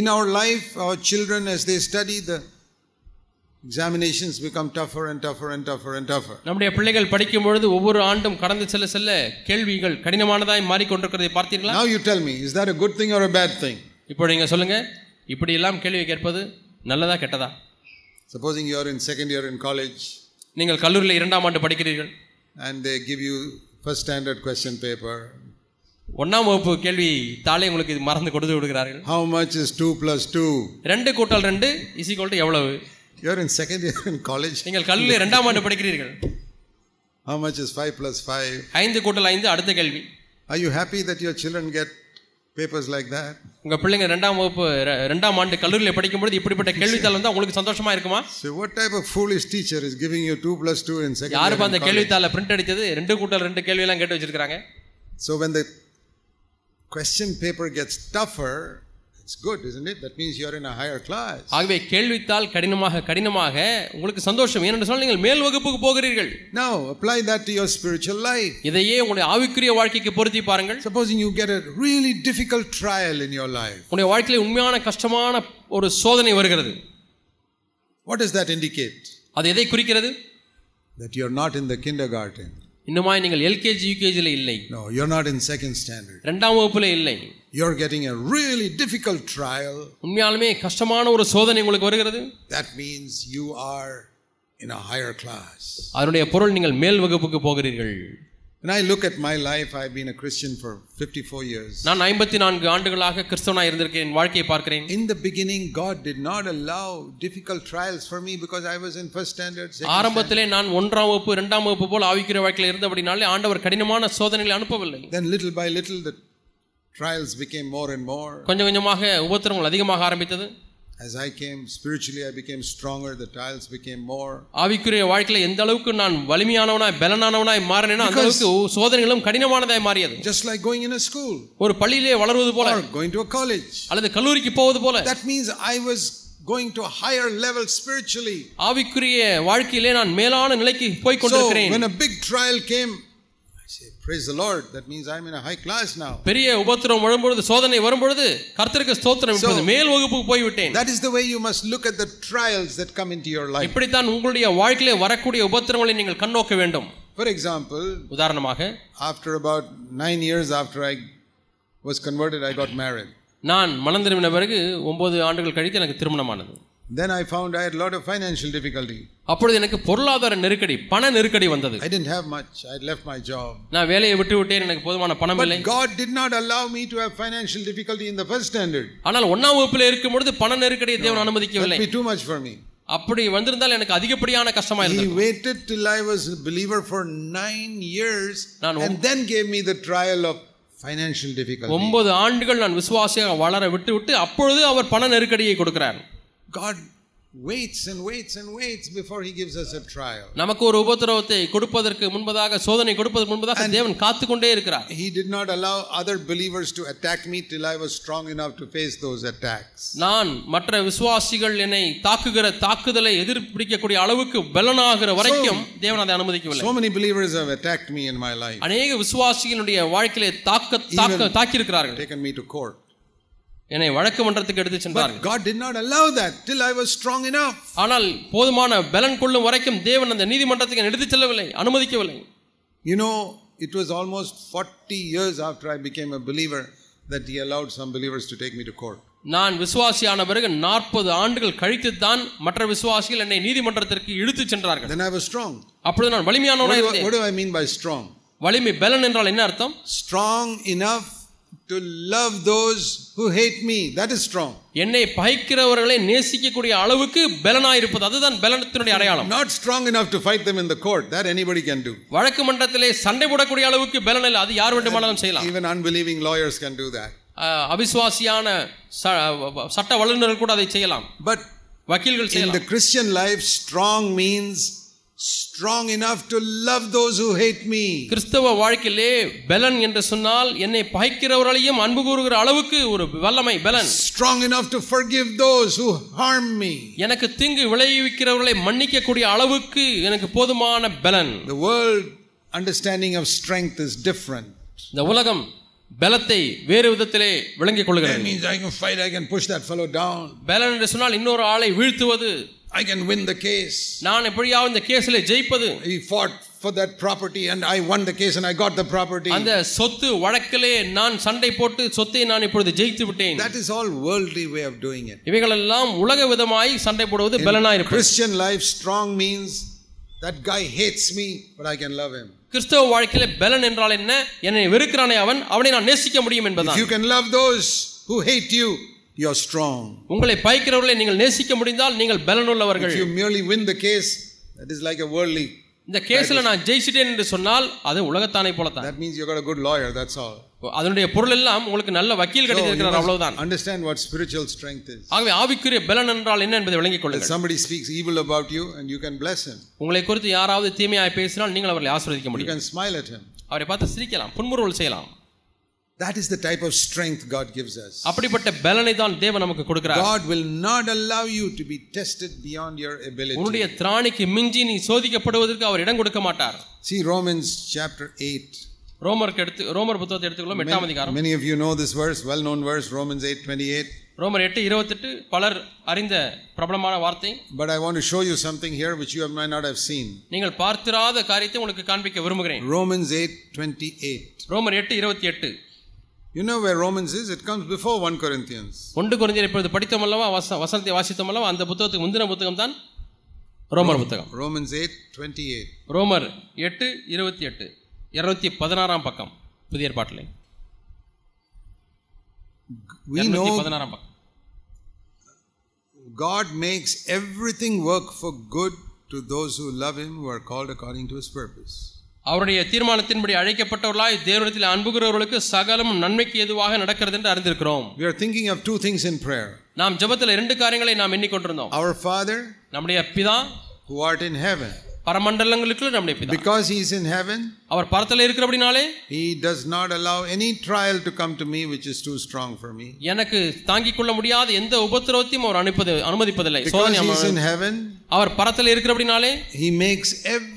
in our life, our children, as they study the examinations become tougher and tougher and tougher and tougher. நம்முடைய பிள்ளைகள் படிக்கும் பொழுது ஒவ்வொரு ஆண்டும் கடந்து செல்ல செல்ல கேள்விகள் கடினமானதாய் மாறிக்கொண்டிருக்கிறதை பார்த்தீர்களா Now you tell me, is that a good thing or a bad thing? இப்போ நீங்க சொல்லுங்க இப்படி எல்லாம் கேள்வி கேட்பது நல்லதா கெட்டதா Supposing you are in second year in college நீங்கள் கல்லூரியில் இரண்டாம் ஆண்டு படிக்கிறீர்கள் and they give you first standard question paper. ஒன்றாம் வகுப்பு கேள்வி தாளே உங்களுக்கு இது மறந்து கொடுத்து விடுகிறார்கள் How much is 2 plus 2? ரெண்டு கூட்டல் ரெண்டு இஸ் ஈக்குவல் எவ்வளவு You are in second year in college. நீங்கள் கல்லூரியில் இரண்டாம் ஆண்டு படிக்கிறீர்கள் How much is 5 plus 5? ஐந்து கூட்டல் ஐந்து அடுத்த கேள்வி Are you happy that your children get papers like that? உங்க பிள்ளைங்க ரெண்டாம் வகுப்பு ரெ- ரெண்டாம் ஆண்டு கல்லூரியில் படிக்கும்பொழுது இப்படிப்பட்ட கேள்வித்தாள் வந்தா உங்களுக்கு சந்தோஷமா இருக்குமா So, what type of foolish teacher is giving you 2 plus 2 in second year? யாருப்பா in அந்த college? கேள்வித்தாளை பிரிண்ட் அடித்தது ரெண்டு கூட்டல் ரெண்டு கேள்வி எல்லாம் கேட்டு வச்சிருக்காங்க So, when the question paper gets tougher, it's good, isn't it? That means you're in a higher class. ஆகவே கேள்வித்தாள் கடினமாக கடினமாக உங்களுக்கு சந்தோஷம் ஏனென்று சொன்னால் நீங்கள் மேல் வகுப்புக்கு போகிறீர்கள் Now, apply that to your spiritual life. இதையே உங்களுடைய ஆவிக்குரிய வாழ்க்கைக்கு பொருத்தி பாருங்கள் Supposing you get a really difficult trial in your life, உங்களுடைய வாழ்க்கையில உண்மையான கஷ்டமான ஒரு சோதனை வருகிறது what does that indicate? அது எதை குறிக்கிறது That you're not in the kindergarten. இன்னுமாய் நீங்கள் எல்கேஜி யூகேஜியில் இல்லை No, you're not in second standard. ரெண்டாம் வகுப்புல இல்லை You're getting a really difficult trial. உண்மையாலுமே கஷ்டமான ஒரு சோதனை உங்களுக்கு வருகிறது That means you are in a higher class. அதனுடைய பொருள் நீங்கள் மேல் வகுப்புக்கு போகிறீர்கள் When I look at my life, I've been a Christian for 54 years. நான் ஐம்பத்தி நான்கு ஆண்டுகளாக கிறிஸ்தவனாக இருந்திருக்கேன் என் வாழ்க்கையை பார்க்கிறேன் In the beginning, God did not allow difficult trials for me because I was in first standard. second ஆரம்பத்திலே நான் ஒன்றாம் வகுப்பு இரண்டாம் வகுப்பு போல் ஆவிக்கிற வாழ்க்கையில் இருந்தபடினாலே ஆண்டவர் கடினமான சோதனைகளை அனுப்பவில்லை standard. Then, little by little, the trials became more and more. கொஞ்சம் கொஞ்சமாக உபத்திரங்கள் அதிகமாக ஆரம்பித்தது As I came spiritually, I became stronger. The trials became more. ஆவிக்குரிய வாழ்க்கையில எந்த அளவுக்கு நான் வலிமையானவனாய் பலனானவனாய் மாறினேனோ அந்த அளவுக்கு சோதனைகளும் கடினமானதாய் மாறியது Just like going in a school ஒரு பள்ளியிலே வளர்வது போல or going to a college. அல்லது கல்லூரிக்கு போவது போல That means I was going to a higher level spiritually. ஆவிக்குரிய வாழ்க்கையிலே நான் மேலான நிலைக்கு போய் So, கொண்டிருக்கிறேன் when a big trial came, I say, Praise the Lord. That means I'm in a high class now. பெரிய உபத்திரம் வரும்பொழுது சோதனை வரும்பொழுது கர்த்தருக்கு ஸ்தோத்திரம் இப்பொழுது So- மேல் வகுப்புக்கு போய்விட்டேன் That is the way you must look at the trials that come into your life. இப்படித்தான் உங்களுடைய வாழ்க்கையிலே வரக்கூடிய உபத்திரங்களை நீங்கள் கண்ணோக்க வேண்டும் For example, உதாரணமாக after about nine years after I was converted, I got married. நான் மனம் திரும்பின பிறகு ஒன்பது ஆண்டுகள் கழித்து எனக்கு திருமணமானது Then I found I had a lot of financial difficulty. அப்பொழுது எனக்கு பொருளாதார நெருக்கடி பண நெருக்கடி வந்தது I didn't have much. I had left my job. நான் வேலையை விட்டு விட்டேன் எனக்கு போதுமான பணம் இல்லை But God did not allow me to have financial difficulty in the first standard. ஆனால் ஒன்னாம் வகுப்பில் இருக்கும் பொழுது பண நெருக்கடியை தேவன் That அனுமதிக்கவில்லை would be too much for me. அப்படி வந்திருந்தால் எனக்கு அதிகப்படியான கஷ்டமா He இருந்தது waited till I was a believer for nine years நான் and then gave me the trial of financial difficulty. ஒன்பது ஆண்டுகள் நான் விசுவாசியாக வளர விட்டு விட்டு அப்பொழுது அவர் பண நெருக்கடியை கொடுக்கிறார் God waits and waits and waits before He gives us a trial. நமக்கு ஒரு உபத்திரவத்தை கொடுப்பதற்கு முன்பதாக சோதனை கொடுப்பதற்கு முன்பதாக தேவன் காத்து கொண்டே இருக்கிறார் He did not allow other believers to attack me till I was strong enough to face those attacks. நான் மற்ற விசுவாசிகள் என்னை தாக்குகிற தாக்குதலை எதிர்பிடிக்கக்கூடிய அளவுக்கு பலனாகிற வரைக்கும் தேவன் அதை அனுமதிக்கவில்லை So many believers have attacked me in my life, அநேக விசுவாசிகளுடைய வாழ்க்கையிலே தாக்க தாக்க தாக்கியிருக்கிறார்கள் taken me to court. என்னை வழக்கு மன்றத்துக்கு எடுத்து சென்றார்கள் God did not allow that till I was strong enough. ஆனால் போதுமான பலன் கொள்ளும் வரைக்கும் தேவன் அந்த நீதிமன்றத்துக்கு என்னை எடுத்துச் செல்லவில்லை அனுமதிக்கவில்லை You know, it was almost 40 years after I became a believer that He allowed some believers to take me to court. நான் விசுவாசியான பிறகு நாற்பது ஆண்டுகள் கழித்து தான் மற்ற விசுவாசிகள் என்னை நீதிமன்றத்திற்கு இழுத்துச் சென்றார்கள் Then I was strong. அப்பொழுது நான் வலிமையானவனாக இருந்தேன் what do I mean by strong? வலிமை பலன் என்றால் என்ன அர்த்தம் Strong enough to love those who hate me. That is strong. என்னை பகைக்கிறவர்களை நேசிக்கக்கூடிய அளவுக்கு பலனாய் இருப்பது அதுதான் பலனத்தினுடைய அடையாளம் Not strong enough to fight them in the court. That anybody can do. வழக்கு மன்றத்திலே சண்டை போடக்கூடிய அளவுக்கு பலன் இல்லை அது யார் வேண்டுமானாலும் செய்யலாம் Even unbelieving lawyers can do that. அஹ், அவிசுவாசியான ச- சட்ட வல்லுநர்கள் கூட அதை செய்யலாம் But வக்கீல்கள் in செய்யலாம் the Christian life, strong means strong enough to love those who hate me. கிறிஸ்தவ வாழ்க்கையிலே பலன் என்று சொன்னால் என்னை பகைக்கிறவர்களையும் அன்பு கூறுகிற அளவுக்கு ஒரு வல்லமை பலன் Strong enough to forgive those who harm me. எனக்கு தீங்கு விளைவிக்கிறவர்களை மன்னிக்கக்கூடிய அளவுக்கு எனக்கு போதுமான பலன் The world understanding of strength is different. இந்த உலகம் பலத்தை வேறு விதத்திலே விளங்கிக் That கொள்கிறது means I can fight, I can push that fellow down. பலன் என்று சொன்னால் இன்னொரு ஆளை வீழ்த்துவது I can win the case. நான் எப்படியாவது இந்த கேஸில் ஜெயிப்பது He fought for that property and I won the case and I got the property. அந்த சொத்து வழக்கிலே நான் சண்டை போட்டு சொத்தை நான் இப்பொழுது ஜெயித்து விட்டேன் That is all worldly way of doing it. இவைகளெல்லாம் உலக விதமாய் சண்டை போடுவது பலனாய் இருப்பது Christian life strong means that guy hates me but I can love him. கிறிஸ்தவ வாழ்க்கையில பலன் என்றால் என்ன என்னை வெறுக்கிறானே அவன் அவனை நான் நேசிக்க முடியும் If என்பதான் you can love those who hate you, you're strong. உங்களை பைக்கிறவர்களை நீங்கள் நேசிக்க முடிந்தால் நீங்கள் பலனுள்ளவர்கள் If you merely win the case, that is like a worldly. இந்த கேஸ்ல நான் ஜெயிச்சிட்டேன் என்று சொன்னால் அது உலகத்தானை போலத்தான் That means you got a good lawyer, that's all. அதனுடைய பொருள் எல்லாம் உங்களுக்கு நல்ல வக்கீல் you கிடைத்திருக்கிறார் அவ்வளவுதான் understand what spiritual strength is. ஆகவே ஆவிக்குரிய பலன் என்றால் என்ன என்பதை விளங்கிக் கொள்ளுங்கள் somebody speaks evil about you and you can bless him, உங்களை குறித்து யாராவது தீமையாய் பேசினால் நீங்கள் அவர்களை ஆசீர்வதிக்க you முடியும் can smile at him. அவரை பார்த்து சிரிக்கலாம் புன்முறுவல் செய்யலாம் That is the type of strength God gives us. அப்படிப்பட்ட பலனை தான் தேவன் நமக்கு கொடுக்கிறார் God will not allow you to be tested beyond your ability. உன்னுடைய திராணிக்கு மிஞ்சி நீ சோதிக்கப்படுவதற்கு அவர் இடம் கொடுக்க மாட்டார் See Romans chapter 8. ரோமருக்கு எடுத்து ரோமர் புத்தகத்தை எடுத்துக்கொள்ளும் எட்டாம் அதிகாரம் Many of you know this verse, well known verse, Romans 8 28. ரோமர் எட்டு இருபத்தெட்டு பலர் அறிந்த பிரபலமான வார்த்தை But I want to show you something here which you might not have seen. நீங்கள் பார்த்திராத காரியத்தை உங்களுக்கு காண்பிக்க விரும்புகிறேன் Romans 8 28. ரோமர் எட்டு இருபத்தி எட்டு You know where Romans is? It comes before 1 Corinthians. ஒன்று குறைஞ்சர் இப்பொழுது படித்தோம் அல்லவா வச வசனத்தை வாசித்தோம் அல்லவா அந்த புத்தகத்துக்கு முந்தின புத்தகம் தான் ரோமர் புத்தகம் Romans 8 28. ரோமர் எட்டு இருபத்தி எட்டு இருநூத்தி பதினாறாம் பக்கம் புதிய ஏற்பாட்டில் We இருநூத்தி know பதினாறாம் பக்கம் God makes everything work for good to those who love Him, who are called according to His purpose. அவருடைய தீர்மானத்தின்படி அழைக்கப்பட்டவர்களாய் தேவனிடத்தில் அன்புகிறவர்களுக்கு சகலம் நன்மைக்கு எதுவாக நடக்கிறது என்று அறிந்திருக்கிறோம் We are thinking of two things in prayer. நாம் ஜெபத்தில் இரண்டு காரியங்களை நாம் எண்ணிக்கொண்டிருந்தோம் Our Father நம்முடைய பிதா who art in heaven. பரமண்டலங்களுக்குள்ள நம்முடைய பிதா Because He is in heaven, அவர் பரத்தில் இருக்கிறபடினாலே He does not allow any trial to come to me which is too strong for me. எனக்கு தாங்கிக் கொள்ள முடியாத எந்த உபத்திரவத்தையும் அவர் அனுப்பது அனுமதிப்பதில்லை Because He is in heaven, அவர் பரத்தில் இருக்கிறபடினாலே He makes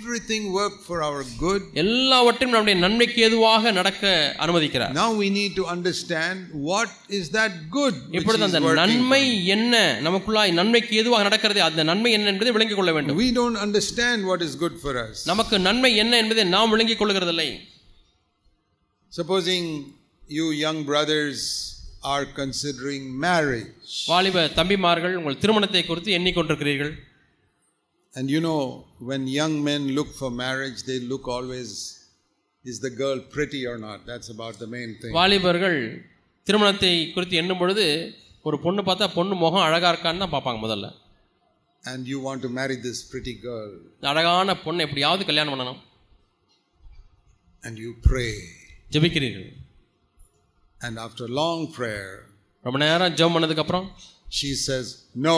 everything work for our good. எல்லாவற்றையும் நம்முடைய நன்மைக்கு ஏதுவாக நடக்க அனுமதிக்கிறார் Now we need to understand what is that good which இப்பொழுது is அந்த working. நன்மை என்ன நமக்குள்ளாய் நன்மைக்கு ஏதுவாக நடக்கிறது அந்த நன்மை என்ன என்பதை விளங்கிக் கொள்ள வேண்டும் We don't understand what is good for us. நமக்கு நன்மை என்ன என்பதை நாம் விளங்கிக் கொள்கிறதில்லை Supposing you young brothers are considering marriage, வாலிப தம்பிமார்கள் உங்கள் திருமணத்தை குறித்து எண்ணிக்கொண்டிருக்கிறீர்கள் and you know, when young men look for marriage, they look always, is the girl pretty or not? That's about the main thing. வாலிபர்கள் திருமணத்தை குறித்து எண்ணும் பொழுது ஒரு பொண்ணு பார்த்தா பொண்ணு முகம் அழகா இருக்கான்னு தான் பார்ப்பாங்க முதல்ல And you want to marry this pretty girl, இந்த அழகான பொண்ணை எப்படியாவது கல்யாணம் பண்ணணும் and you pray. ஜெபிக்கிறீர்கள் And after long prayer, ரொம்ப நேரம் ஜெபம் பண்ணதுக்கு அப்புறம் she says, No.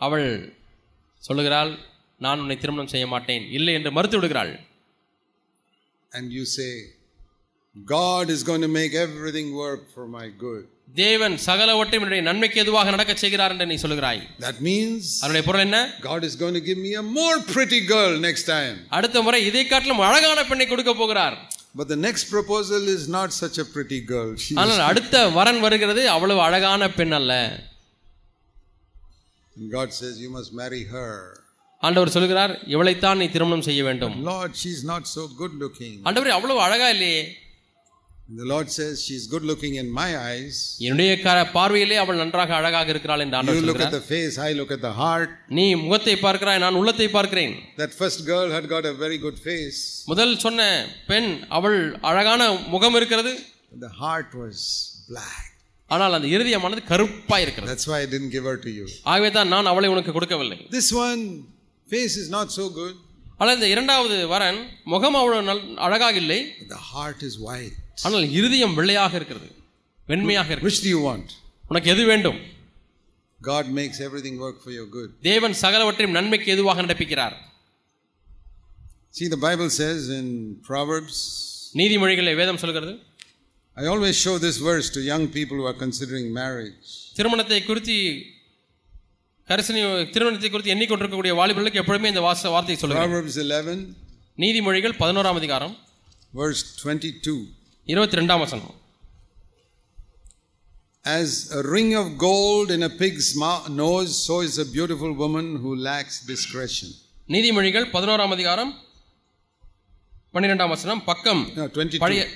அவள் சொல்லுகிறாள் நான் உன்னை திருமணம் செய்ய மாட்டேன் இல்லை என்று மறுத்து விடுகிறாள் And you say, God is going to make everything work for my good. தேவன் சகலவற்றையும் என்னுடைய நன்மைக்கு எதுவாக நடக்க செய்கிறார் என்று நீ சொல்லுகிறாய் That means அதனுடைய பொருள் என்ன God is going to give me a more pretty girl next time. அடுத்த முறை இதை காட்டிலும் அழகான பெண்ணை கொடுக்க போகிறார் But the next proposal is not such a pretty girl. ஆனால் அடுத்த வரன் வருகிறது அவ்வளவு அழகான பெண் அல்ல and God says, You must marry her. ஆண்டவர் சொல்கிறார் இவளைத்தான் நீ திருமணம் செய்ய வேண்டும் Lord, she's not so good looking. ஆண்டவர் அவ்வளவு அழகா இல்லையே And the Lord says, She's good looking in my eyes. என்னுடைய க- பார்வையிலே அவள் நன்றாக அழகாக இருக்கிறாள் என்று You ஆண்டவர் look at சொல்கிறார் the face, I look at the heart. நீ முகத்தை பார்க்கிறாய் நான் உள்ளத்தை பார்க்கிறேன் That first girl had got a very good face, முதல் சொன்ன பெண் அவள் அழகான முகம் இருக்கிறது but the heart was black. ஆனால் அந்த இருதயமானது கருப்பா இருக்கிறது That's why I didn't give her to you. ஆகவே தான் நான் அவளை உனக்கு கொடுக்கவில்லை. This one, face is not so good, ஆனால் இந்த இரண்டாவது வரன் முகம் அவ்வளவு அழகாக இல்லை the heart is white. ஆனால் இருதயம் வெள்ளையாக இருக்கிறது. வெண்மையாக இருக்கு Which do you want? உனக்கு எது வேண்டும்? God makes everything work for your good. தேவன் சகலவற்றையும் நன்மைக்கு எதுவாக நடப்பிக்கிறார்? See, the Bible says in Proverbs, நீதிமொழிகளை வேதம் சொல்கிறது? I always show this verse to young people who are considering marriage. திருமணத்தை குறித்து கரிசனை திருமணத்தை குறித்து எண்ணிக்கொண்டிருக்கக்கூடிய வாலிபர்களுக்கு எப்பொழுதுமே இந்த வாச வார்த்தையை சொல்லுங்கள் Proverbs 11, நீதிமொழிகள் பதினோராம் அதிகாரம் verse 22. இருபத்தி ரெண்டாம் வசனம் As a ring of gold in a pig's mou- nose, so is a beautiful woman who lacks discretion. நீதிமொழிகள் பதினோராம் அதிகாரம் பன்னிரெண்டாம் வசனம் பக்கம் No, 22.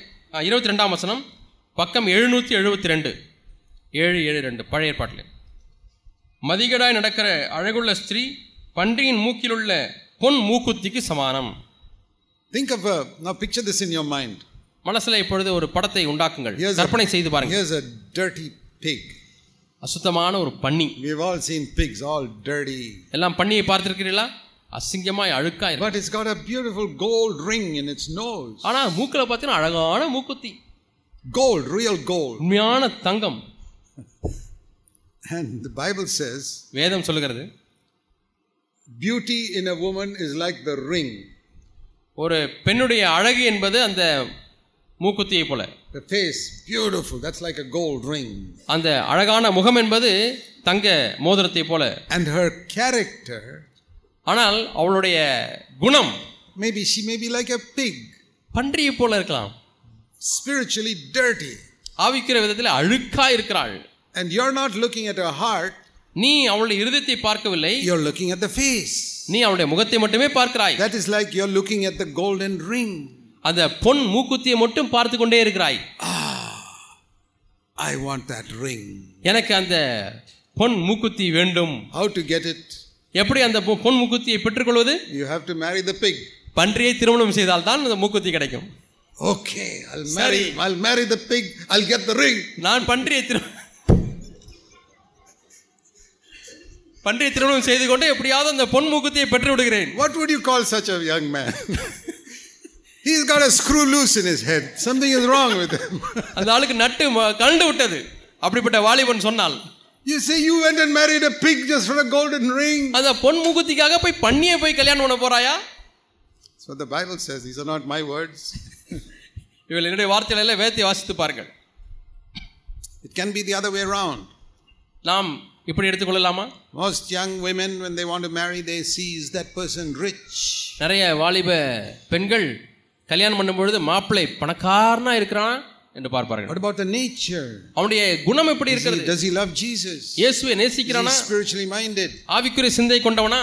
இருபத்தி ரெண்டாம் வசனம். பக்கம் எழுநூற்றி எழுபத்தி ரெண்டு ஏழு ஏழு ரெண்டு. பழைய ஏற்பாட்டில். மதிகடாய் நடக்கிற அழகுள்ள ஸ்திரீ பன்றியின் மூக்கிலுள்ள பொன் மூக்குத்திக்கு சமானம். திங்க் ஆஃப் நான் picture this in your mind மனசில் இப்பொழுது ஒரு படத்தை உண்டாக்குங்கள். கற்பனை செய்து பாருங்க ஹியர்ஸ் அ டர்ட்டி பிக் அசுத்தமான ஒரு பன்னி. We have all seen pigs all dirty எல்லாம் பன்னியை பார்த்திருக்கிறீர்களா? அசிங்கமாய் அழுக்கா இருக்கும் But it's got a beautiful gold ring in its nose. ஆனா மூக்கில் பார்த்தீங்கன்னா அழகான மூக்குத்தி Gold, real gold. உண்மையான தங்கம் And the Bible says, வேதம் சொல்லுகிறது beauty in a woman is like the ring. ஒரு பெண்ணுடைய அழகு என்பது அந்த மூக்குத்தியை போல The face, beautiful. That's like a gold ring. அந்த அழகான முகம் என்பது தங்க மோதிரத்தை போல And her character, ஆனால் அவளுடைய குணம் maybe she maybe like a pig பன்றியை போல இருக்கலாம். ஸ்பிரிச்சுவலி டர்ட்டி ஆவிக்கிற விதத்தில் அழுக்கா இருக்கிறாள். And you are not looking at a heart நீ அவளுடைய இருதயத்தை பார்க்கவில்லை. You are looking at the face நீ அவளுடைய முகத்தை மட்டுமே பார்க்கிறாய். That is like you are looking at the golden ring அந்த பொன் மூக்குத்தியை மட்டும் பார்த்து கொண்டே இருக்கிறாய். ஐ வாண்ட் தட் ரிங் எனக்கு அந்த பொன் மூக்குத்தி வேண்டும். ஹவு டு கெட் இட் எப்படி அந்த பொன் முக்குத்தியை பெற்றுக்கொள்வது? You have to marry the pig பன்றியை திருமணம் செய்தால் தான் அந்த மூக்குத்தி கிடைக்கும். Okay I'll marry I'll marry the pig I'll get the ring நான் பன்றியை திரு பன்றியை திருமணம் செய்து கொண்டு எப்படியாவது அந்த பொன் மூக்குத்தியை பெற்று விடுகிறேன் what would you call such a young man he's got a screw loose in his head something is wrong with அந்த ஆளுக்கு நட்டு கண்டு விட்டது. அப்படிப்பட்ட வாலிபன் சொன்னால் you say you went and married a pig just for a golden ring. அந்த பொன் மூக்குத்திக்காக போய் பண்ணியை போய் கல்யாணம் பண்ண போறாயா So the Bible says, these are not my words. [LAUGHS] இவள் என்னுடைய வார்த்தைகள் எல்லாம் வேத்தி வாசித்து பாருங்கள் It can be the other way around. நாம் இப்படி எடுத்துக்கொள்ளலாமா Most young women, when they want to marry, they see, is that person rich? நிறைய வாலிப பெண்கள் கல்யாணம் பண்ணும் பொழுது மாப்பிள்ளை பணக்காரனா இருக்கிறான் என்று பார்ப்பார்கள் What about the nature? அவனுடைய குணம் எப்படி இருக்கிறது does he love Jesus? இயேசுவை நேசிக்கிறானா spiritually minded? ஆவிக்குரிய சிந்தை கொண்டவனா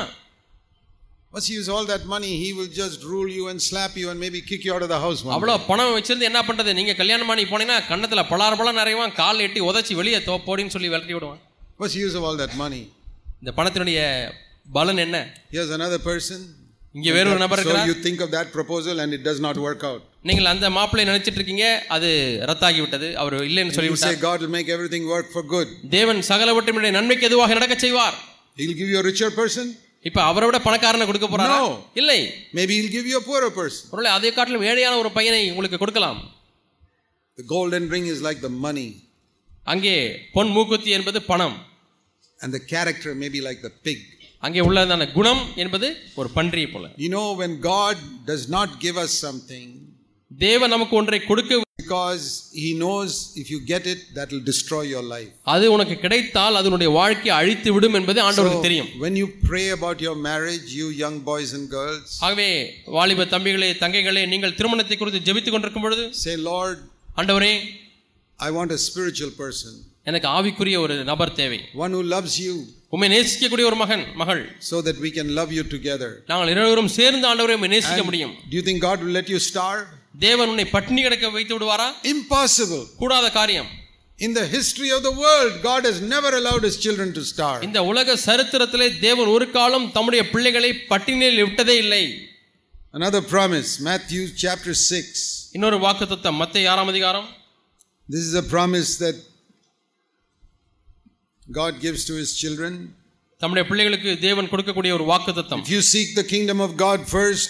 Once he use all that money, he will just rule you and slap you and maybe kick you out of the house. அவ்வளோ. பணம் வச்சிருந்து என்ன பண்றது நீங்க கல்யாணம் பண்ணி போனீங்கன்னா கன்னத்துல பலார் பழம் நிறையவான் கால் எட்டி உதச்சி வெளியே தோ போடின்னு சொல்லி விரட்டி விடுவான் What's use of all that money? இந்த பணத்தினுடைய பலன் என்ன Here's another person. இங்க வேறொரு நபர் So இருக்கிறார் you think of that proposal and it does not work out. நீங்கள் அந்த மாப்பிள்ளை நினைச்சிட்டு இருக்கீங்க அது ரத்தாகி விட்டது அவர் இல்லைன்னு say சொல்லிவிட்டார் God will make everything work for good. தேவன் சகலவற்றினுடைய நன்மைக்கு எதுவாக நடக்க செய்வார் He'll give you a richer person. இப்ப அவரை விட பணக்காரனை கொடுக்க போறாரா. இல்லை Maybe he'll give you a poorer person. ஒருவேளை அதை காட்டிலும் ஏழையான ஒரு பையனை உங்களுக்கு கொடுக்கலாம் The golden ring is like the money, அங்கே பொன் மூக்குத்தி என்பது பணம் and the character may be like the pig. அங்கே உள்ளதான குணம் என்பது ஒரு பன்றியை போல You know, when God does not give us something, தேவன் நமக்கு ஒன்றை கொடுக்க because He knows if you get it, that will destroy your life. அது உனக்கு கிடைத்தால் அதனுடைய வாழ்க்கையை அழித்து விடும் என்பது ஆண்டவருக்கு தெரியும் when you pray about your marriage, you young boys and girls, ஆகவே வாலிப தம்பிகளே தங்கைகளே நீங்கள் திருமணத்தை குறித்து ஜெபித்துக் கொண்டிருக்கும் பொழுது say, Lord, ஆண்டவரே I want a spiritual person, எனக்கு ஆவிக்குரிய ஒரு நபர் தேவை one who loves you, உண்மை நேசிக்கக்கூடிய ஒரு மகன் மகள் so that we can love you together. நாங்கள் இருவரும் சேர்ந்து ஆண்டவரை உம்மை நேசிக்க முடியும் Do you think God will let you starve? தேவன் உன்னை பட்டினி கிடக்க வைத்து விடுவாரா Impossible. கூடாத காரியம் In the history of the world, God has never allowed His children to starve. இந்த உலக சரித்திரத்திலே தேவன் ஒரு காலம் தம்முடைய பிள்ளைகளை பட்டினியில் விட்டதே இல்லை Another promise, Matthew chapter 6. இன்னொரு வாக்குத்தத்தம் மத்திய ஆறாம் அதிகாரம் This is a promise that God gives to His children. தம்முடைய பிள்ளைகளுக்கு தேவன் கொடுக்கக்கூடிய ஒரு வாக்குத்தத்தம் If you seek the kingdom of God first,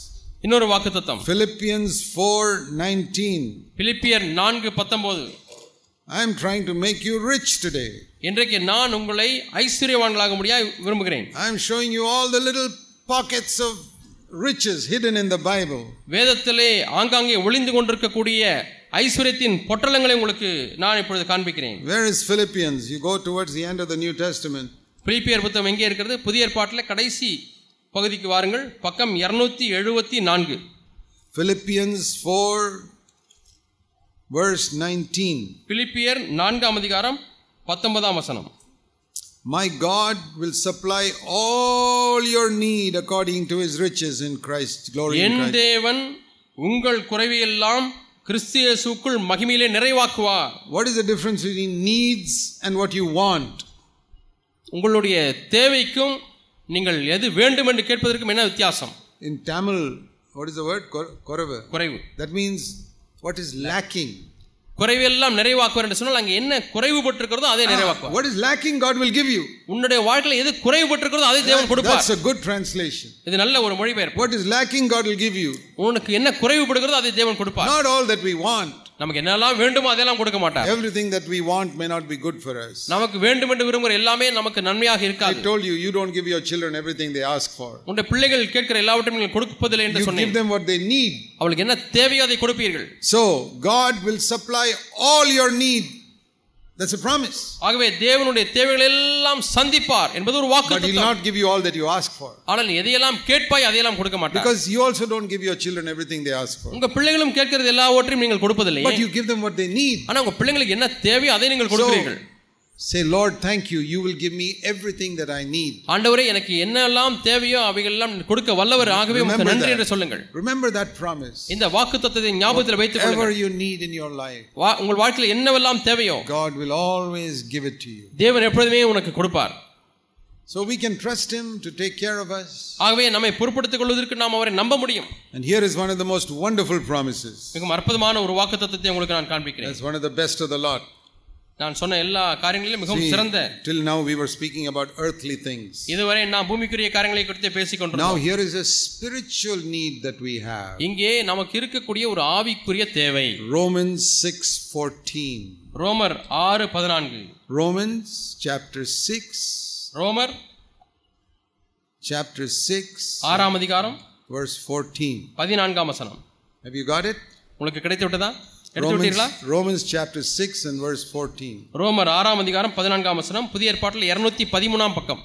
இன்னொரு வாக்குத்தத்தம் Philippians 4:19. பிலிப்பியர் நான்கு பத்தொன்பது I am trying to make you rich today. இன்றைக்கு நான் உங்களை ஐஸ்வர்யவான்களாக முடிய விரும்புகிறேன் I am showing you all the little pockets of riches hidden in the Bible. வேதத்திலே ஆங்காங்கே ஒளிந்து கொண்டிருக்கக்கூடிய ஐஸ்வர்யத்தின் பொட்டலங்களை உங்களுக்கு நான் இப்பொழுது காண்பிக்கிறேன் Where is Philippians? You go towards the end of the New Testament. பிலிப்பியர் புத்தகம் எங்கே இருக்கிறது புதிய ஏற்பாட்டில் கடைசி பகுதிக்கு வாருங்கள் பக்கம் இருநூத்தி எழுபத்தி நான்கு Philippians 4, verse 19. பிலிப்பியர் நான்காம் அதிகாரம் பத்தொன்பதாம் வசனம் My God will supply all your need according to his riches in Christ. Glory என். தேவன் உங்கள் குறைவையெல்லாம் கிறிஸ்து இயேசுக்குள் மகிமையிலே நிறைவாக்குவார் What is the difference between needs and what you want? உங்களுடைய தேவைக்கும் நீங்கள் எது வேண்டும் என்று கேட்பதற்கும் என்ன வித்தியாசம்? In Tamil what is the word குறைவு குறைவு. That means what is lacking குறைவு எல்லாம் நிறைவாக்குவார் என்று சொன்னால் அங்கே என்ன குறைவுபட்டிருக்கிறதோ அதே நிறைவாக்குவார். What is lacking God will give you உன்னுடைய வாழ்க்கையில் எது குறைவுபட்டிருக்கிறதோ அதே தேவன் கொடுப்பார். இட்ஸ் எ குட் டிரான்ஸ்லேஷன் இது நல்ல ஒரு மொழிபெயர்ப்பு. What is lacking God will give you உனக்கு என்ன குறைவுபடுகிறதோ அதே தேவன் கொடுப்பார். Not all that we want நமக்கு என்னெல்லாம் வேண்டுமோ அதெல்லாம் கொடுக்க மாட்டார் Everything that we want may not be good for us. நமக்கு வேண்டும் என்று விரும்புகிற எல்லாமே நமக்கு நன்மையாக I இருக்காது told you, you don't give your children everything they ask for. உன்னுடைய பிள்ளைகள் கேட்கிற எல்லாவற்றையும் நீங்கள் கொடுப்பதில்லை என்று You give சொன்னேன் them what they need. அவளுக்கு என்ன தேவையோ அதை கொடுப்பீர்கள் So, God will supply all your need. That's a promise. ஆகவே தேவனுடைய தேவைகள் எல்லாம் சந்திப்பார் என்பது ஒரு வாக்கு But He'll not give you all that you ask for. ஆனால் எதையெல்லாம் கேட்பாய் அதையெல்லாம் கொடுக்க மாட்டார் Because you also don't give your children everything they ask for. உங்க பிள்ளைகளும் கேட்கிறது எல்லாவற்றையும் நீங்கள் கொடுப்பதில்லை But you give them what they need. ஆனா உங்க பிள்ளைங்களுக்கு என்ன தேவையோ அதை நீங்கள் கொடுக்கிறீர்கள் Say, Lord, thank you. You will give me everything that I need. ஆண்டவரே எனக்கு என்னெல்லாம் தேவையோ அவைகள் எல்லாம் கொடுக்க வல்லவர் ஆகவே உங்களுக்கு Remember நன்றி that. என்று சொல்லுங்கள் Remember that promise. இந்த வாக்கு தத்துவத்தை ஞாபகத்தில் வைத்துக் Whatever கொள்ளுங்கள் you need in your life, வா- உங்கள் வாழ்க்கையில் என்னவெல்லாம் தேவையோ God will always give it to you. தேவன் எப்பொழுதுமே உனக்கு கொடுப்பார் So we can trust Him to take care of us. ஆகவே நம்மை பொறுப்படுத்திக் கொள்வதற்கு நாம் அவரை நம்ப முடியும் And here is one of the most wonderful promises. மிகவும் அற்புதமான ஒரு வாக்கு தத்துவத்தை உங்களுக்கு நான் காண்பிக்கிறேன் That's one of the best of the lot. நான் சொன்ன எல்லா காரியங்களிலும் மிகவும் சிறந்த till now we were speaking about earthly things. இதுவரை நான் பூமிக்குரிய காரியங்களை குறித்து பேசிக் Now here is a spiritual need that we have. இங்கே நமக்கு இருக்கக்கூடிய ஒரு ஆவிக்குரிய தேவை Romans 6:14. ரோமர் ஆறு பதினான்கு Romans chapter 6 ரோமர் chapter 6 ஆறாம் அதிகாரம் verse 14. பதினான்காம் வசனம் Have you got it? உங்களுக்கு கிடைத்து விட்டதா Romans Romans six and verse fourteen ரோமர் ஆறாம் அதிகாரம் பதினான்காம் வசனம் புதிய ஏற்பாட்டில் இருநூத்தி பதிமூணாம் பக்கம்.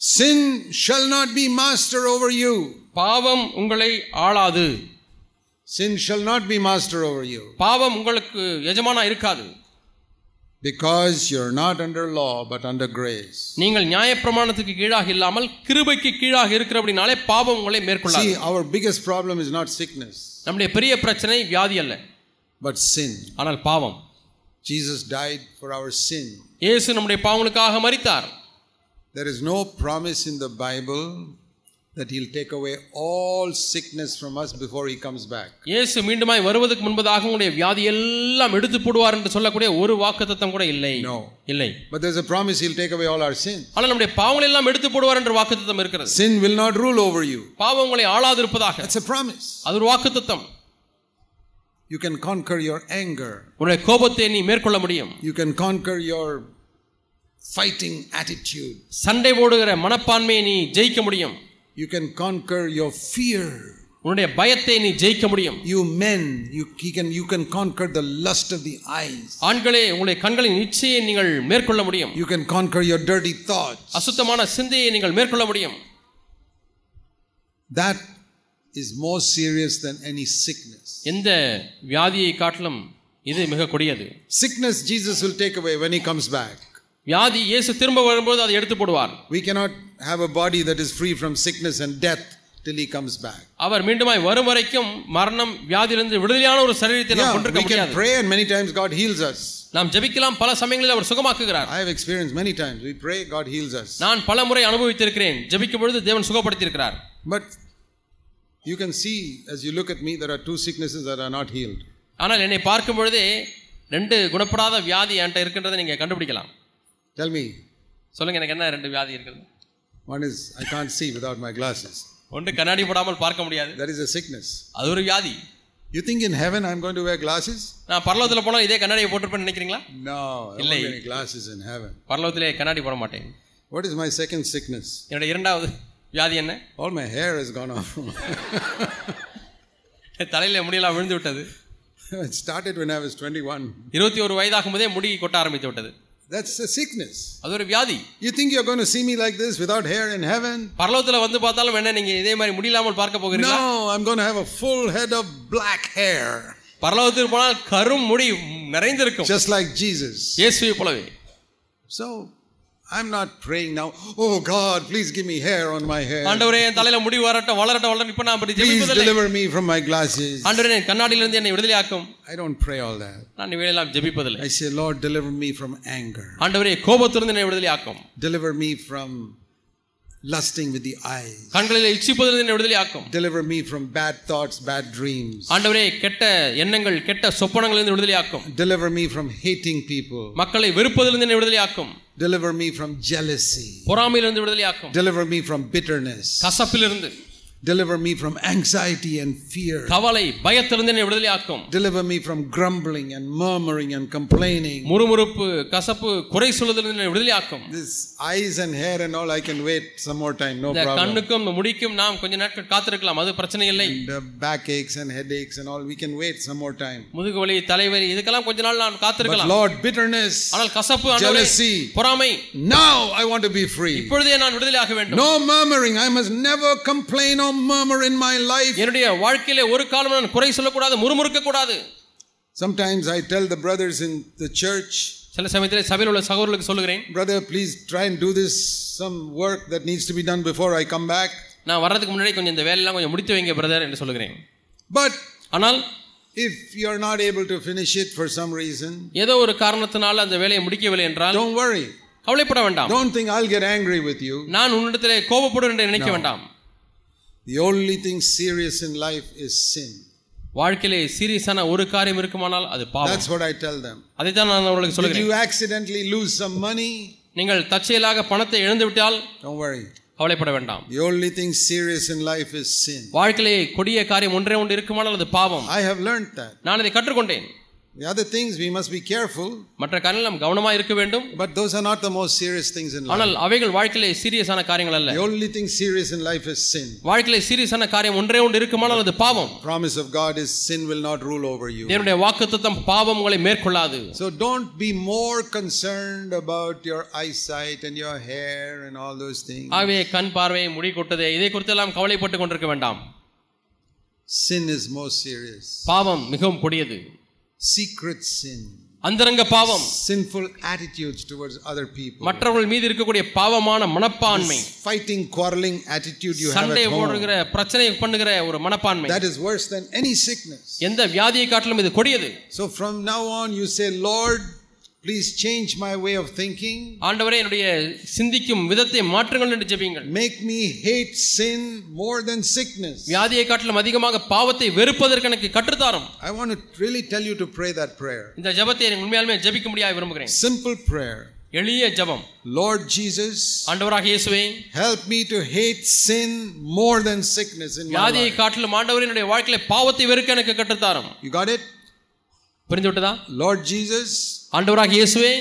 Sin shall not be master over you பாவம் உங்களை ஆளாது. Sin shall not be master over you பாவம் உங்களுக்கு எஜமானா இருக்காது. Because you are not under law but under grace நீங்கள் நியாயப்பிரமாணத்துக்கு கீழாக இல்லாமல் கிருபைக்கு கீழாக இருக்கிறபடினாலே பாவம் உங்களை மேற்கொள்ளாது. அவர் biggest problem is not sickness நம்முடைய பெரிய பிரச்சனை வியாதி அல்ல. But sin. ஆனால் பாவம் Jesus died for our sin. இயேசு நம்முடைய பாவங்களுக்காக மரித்தார் There is no promise in the Bible that He'll take away all sickness from us before He comes back. இயேசு மீண்டுமாய் வருவதற்கு முன்பதாக உங்களுடைய வியாதி எல்லாம் எடுத்து போடுவார் என்று சொல்லக்கூடிய ஒரு வாக்குத்தத்தம் கூட இல்லை No. இல்லை But there's a promise He'll take away all our sins. ஆனால் நம்முடைய பாவங்களை எல்லாம் எடுத்து போடுவார் என்ற வாக்குத்தத்தம் இருக்கிறது Sin will not rule over you. பாவம் உங்களை ஆளாதிருப்பதாக That's a promise. அது ஒரு வாக்குத்தத்தம் You can conquer your anger. உன்னுடைய கோபத்தை நீ மேற்கொள்ள முடியும் You can conquer your fighting attitude. சண்டை போடுகிற மனப்பான்மையை நீ ஜெயிக்க முடியும் You can conquer your fear. உன்னுடைய பயத்தை நீ ஜெயிக்க முடியும் You men, you, he can, you can conquer the lust of the eyes. ஆண்களே உங்களுடைய கண்களின் இச்சையை நீங்கள் மேற்கொள்ள முடியும் You can conquer your dirty thoughts. அசுத்தமான சிந்தையை நீங்கள் மேற்கொள்ள முடியும் That is more serious than any sickness. எந்த வியாதியை காட்டிலும் இது மிக கொடியது Sickness, Jesus will take away when he comes back. வியாதி இயேசு திரும்ப வரும்போது அதை எடுத்து போடுவார் We cannot have a body that is free from sickness and death till he comes back. அவர் மீண்டுமாய் வரும் வரைக்கும் மரணம் வியாதியிலிருந்து விடுதலையான ஒரு சரீரத்தை நாம் Yeah, கொண்டிருக்க we can முடியாது pray and many times God heals us. நாம் ஜெபிக்கலாம் பல சமயங்களில் அவர் சுகமாக்குகிறார் I have experienced many times. We pray, God heals us. நான் பல முறை அனுபவித்திருக்கிறேன் ஜெபிக்கும் பொழுது தேவன் சுகப்படுத்தியிருக்கிறார் But you can see as you look at me, there are two sicknesses that are not healed. ஆனால் என்னை பார்க்கும் பொழுதே ரெண்டு குணப்படாத வியாதி என்கிட்ட இருக்கின்றதை நீங்கள் கண்டுபிடிக்கலாம் Tell me, சொல்லுங்க எனக்கு என்ன ரெண்டு வியாதி இருக்குது one is I can't see without my glasses. ஒன்று கண்ணாடி போடாமல் பார்க்க முடியாது That is a sickness. அது ஒரு வியாதி You think in heaven I'm going to wear glasses? நான் பரலோகத்தில் போனால் இதே கண்ணாடியை போட்டிருப்பேன்னு நினைக்கிறீங்களா No, I Illai. won't wear any glasses in heaven. பரலோகத்திலே கண்ணாடி போட மாட்டேன் What is my second sickness? என்னுடைய இரண்டாவது வியாதி என்ன All my hair has gone off. தலையில முடியெல்லாம் விழுந்து விட்டது it started when I was 21. இருபத்தி ஒரு வயதாகும் போதே முடி கொட்ட ஆரம்பித்து விட்டது That's a sickness. அது ஒரு வியாதி You think you're going to see me like this without hair in heaven? பரலோகத்தில் வந்து பார்த்தாலும் என்ன நீங்க இதே மாதிரி முடியில்லாமல் பார்க்க போகிறீங்களா No, I'm going to have a full head of black hair, பரலோகத்தில் போனால் கரும் முடி நிறைந்திருக்கும் just like Jesus. இயேசுவை போலவே So I'm not praying now, oh God, please give me hair on my hair. ஆண்டவரே என் தலையில முடி வரட்டும் வளரட்டும் வளரட்டும் இப்ப நான் அப்படி Please ஜெபிப்பதில்லை deliver me from my glasses. ஆண்டவரே என் கண்ணாடியிலிருந்து என்னை விடுதலையாக்கும் I don't pray all that. நான் இவையெல்லாம் ஜெபிப்பதில்லை I say, Lord, deliver me from anger. ஆண்டவரே கோபத்திலிருந்து என்னை விடுதலையாக்கும் Deliver me from lusting with the eyes. கண்களில் இச்சிப்பதிலிருந்து என்னை விடுதலையாக்கும் Deliver me from bad thoughts, bad dreams. ஆண்டவரே கெட்ட எண்ணங்கள் கெட்ட சொப்பனங்களிலிருந்து விடுதலையாக்கும் Deliver me from hating people. மக்களை வெறுப்பதிலிருந்து என்னை விடுதலையாக்கும் Deliver me from jealousy. பொறாமையிலிருந்து விடுதலையாக்கும் Deliver me from bitterness. கசப்பிலிருந்து Deliver me from anxiety and fear. கவலை பயத்திலிருந்து என்னை விடுதலையாக்கும் Deliver me from grumbling and murmuring and complaining. முறுமுறுப்பு கசப்பு குறை சொல்லுதலிருந்து என்னை விடுதலையாக்கும் This eyes and hair and all, I can wait some more time, no இந்த problem. கண்ணுக்கும் இந்த முடிக்கும் நாம் கொஞ்ச நாட்கள் காத்திருக்கலாம் அது பிரச்சனை இல்லை And uh, backaches and headaches and all, we can wait some more time. முதுகு வலி தலைவலி இதுக்கெல்லாம் கொஞ்ச நாள் நான் But காத்திருக்கலாம் Lord, bitterness, ஆனால் கசப்பு ஆண்டவரே, jealousy, பொறாமை now I want to be free. இப்பொழுதே நான் விடுதலையாக வேண்டும் No murmuring. I must never complain or murmur in my life. என்னுடைய வாழ்க்கையிலே ஒரு காலம் நான் குறை சொல்லக்கூடாது முறுமுறுக்க கூடாது Sometimes I tell the brothers in the church, சில சமயத்தில் சபையில் உள்ள சகோதரர்களுக்கு சொல்லுகிறேன் brother, please try and do this, some work that needs to be done before I come back. நான் வர்றதுக்கு முன்னாடி கொஞ்சம் இந்த வேலையெல்லாம் கொஞ்சம் முடித்து வைங்க பிரதர் என்று சொல்லுகிறேன் But ஆனால் if you're not able to finish it for some reason, ஏதோ ஒரு காரணத்தினால அந்த வேலையை முடிக்கவில்லை என்றால் don't worry. கவலைப்பட வேண்டாம் Don't think I'll get angry with you. நான் உன்னிடத்திலே கோபப்படும் என்று நினைக்க வேண்டாம் The only thing serious in life is sin. வாழ்க்கையிலே சீரியஸான ஒரு காரியம் இருக்குமானால் அது பாவம் That's what I tell them. அதைத்தான் நான் அவர்களுக்கு If சொல்லுகிறேன் you accidentally lose some money, நீங்கள் தற்செயலாக பணத்தை இழந்து விட்டால் don't worry. கவலைப்பட வேண்டாம் The only thing serious in life is sin. வாழ்க்கையிலே கொடிய காரியம் ஒன்றே ஒன்று இருக்குமானால் அது பாவம் I have learned that. நான் இதை கற்றுக்கொண்டேன் The other things we must be careful, மற்ற காரியங்கள் நாம் கவனமா இருக்க வேண்டும் but those are not the most serious things in life. ஆனால் அவைகள் வாழ்க்கையிலே சீரியஸான காரியங்கள் அல்ல The only thing serious in life is sin. வாழ்க்கையிலே சீரியஸான காரியம் ஒன்றே ஒன்று இருக்குமானால் அது பாவம் Promise of God is sin will not rule over you. தேவனுடைய வாக்குத்தத்தம் பாவம் உங்களை மேற்கொள்ளாது So don't be more concerned about your eyesight and your hair and all those things. ஆகவே கண் பார்வை முடி கொட்டதே இதை குறித்தெல்லாம் கவலைப்பட்டு கொண்டிருக்க வேண்டாம் Sin is most serious. பாவம் மிகவும் கொடியது Secret sin. அந்தரங்க பாவம் Sinful attitudes towards other people. மற்றவர்கள் மீது இருக்கக்கூடிய பாவமான மனப்பான்மை Fighting, quarreling attitude you have சண்டை at home. போடுகிற பிரச்சனை பண்ணுகிற ஒரு மனப்பான்மை That is worse than any sickness. எந்த வியாதியை காட்டிலும் இது கொடியது So from now on, you say, Lord, please change my way of thinking. ஆண்டவரே என்னுடைய சிந்திக்கும் விதத்தை மாற்றுங்கள் என்று ஜெபியுங்கள் Make me hate sin more than sickness. வியாதியை காட்டிலும் அதிகமாக பாவத்தை வெறுப்பதற்கு எனக்கு கற்றுத்தாரும் I want to really tell you to pray that prayer. இந்த ஜெபத்தை எனக்கு உண்மையாலுமே ஜெபிக்க முடியாது விரும்புகிறேன் Simple prayer. எளிய ஜெபம் Lord Jesus, ஆண்டவராக இயேசுவே help me to hate sin more than sickness in my வியாதியை life. காட்டிலும் ஆண்டவர் என்னுடைய வாழ்க்கையில பாவத்தை வெறுக்க எனக்கு கற்றுத்தாரும் You got it? புரிந்து விட்டதா Lord Jesus, ஆண்டவராக இயேசுவே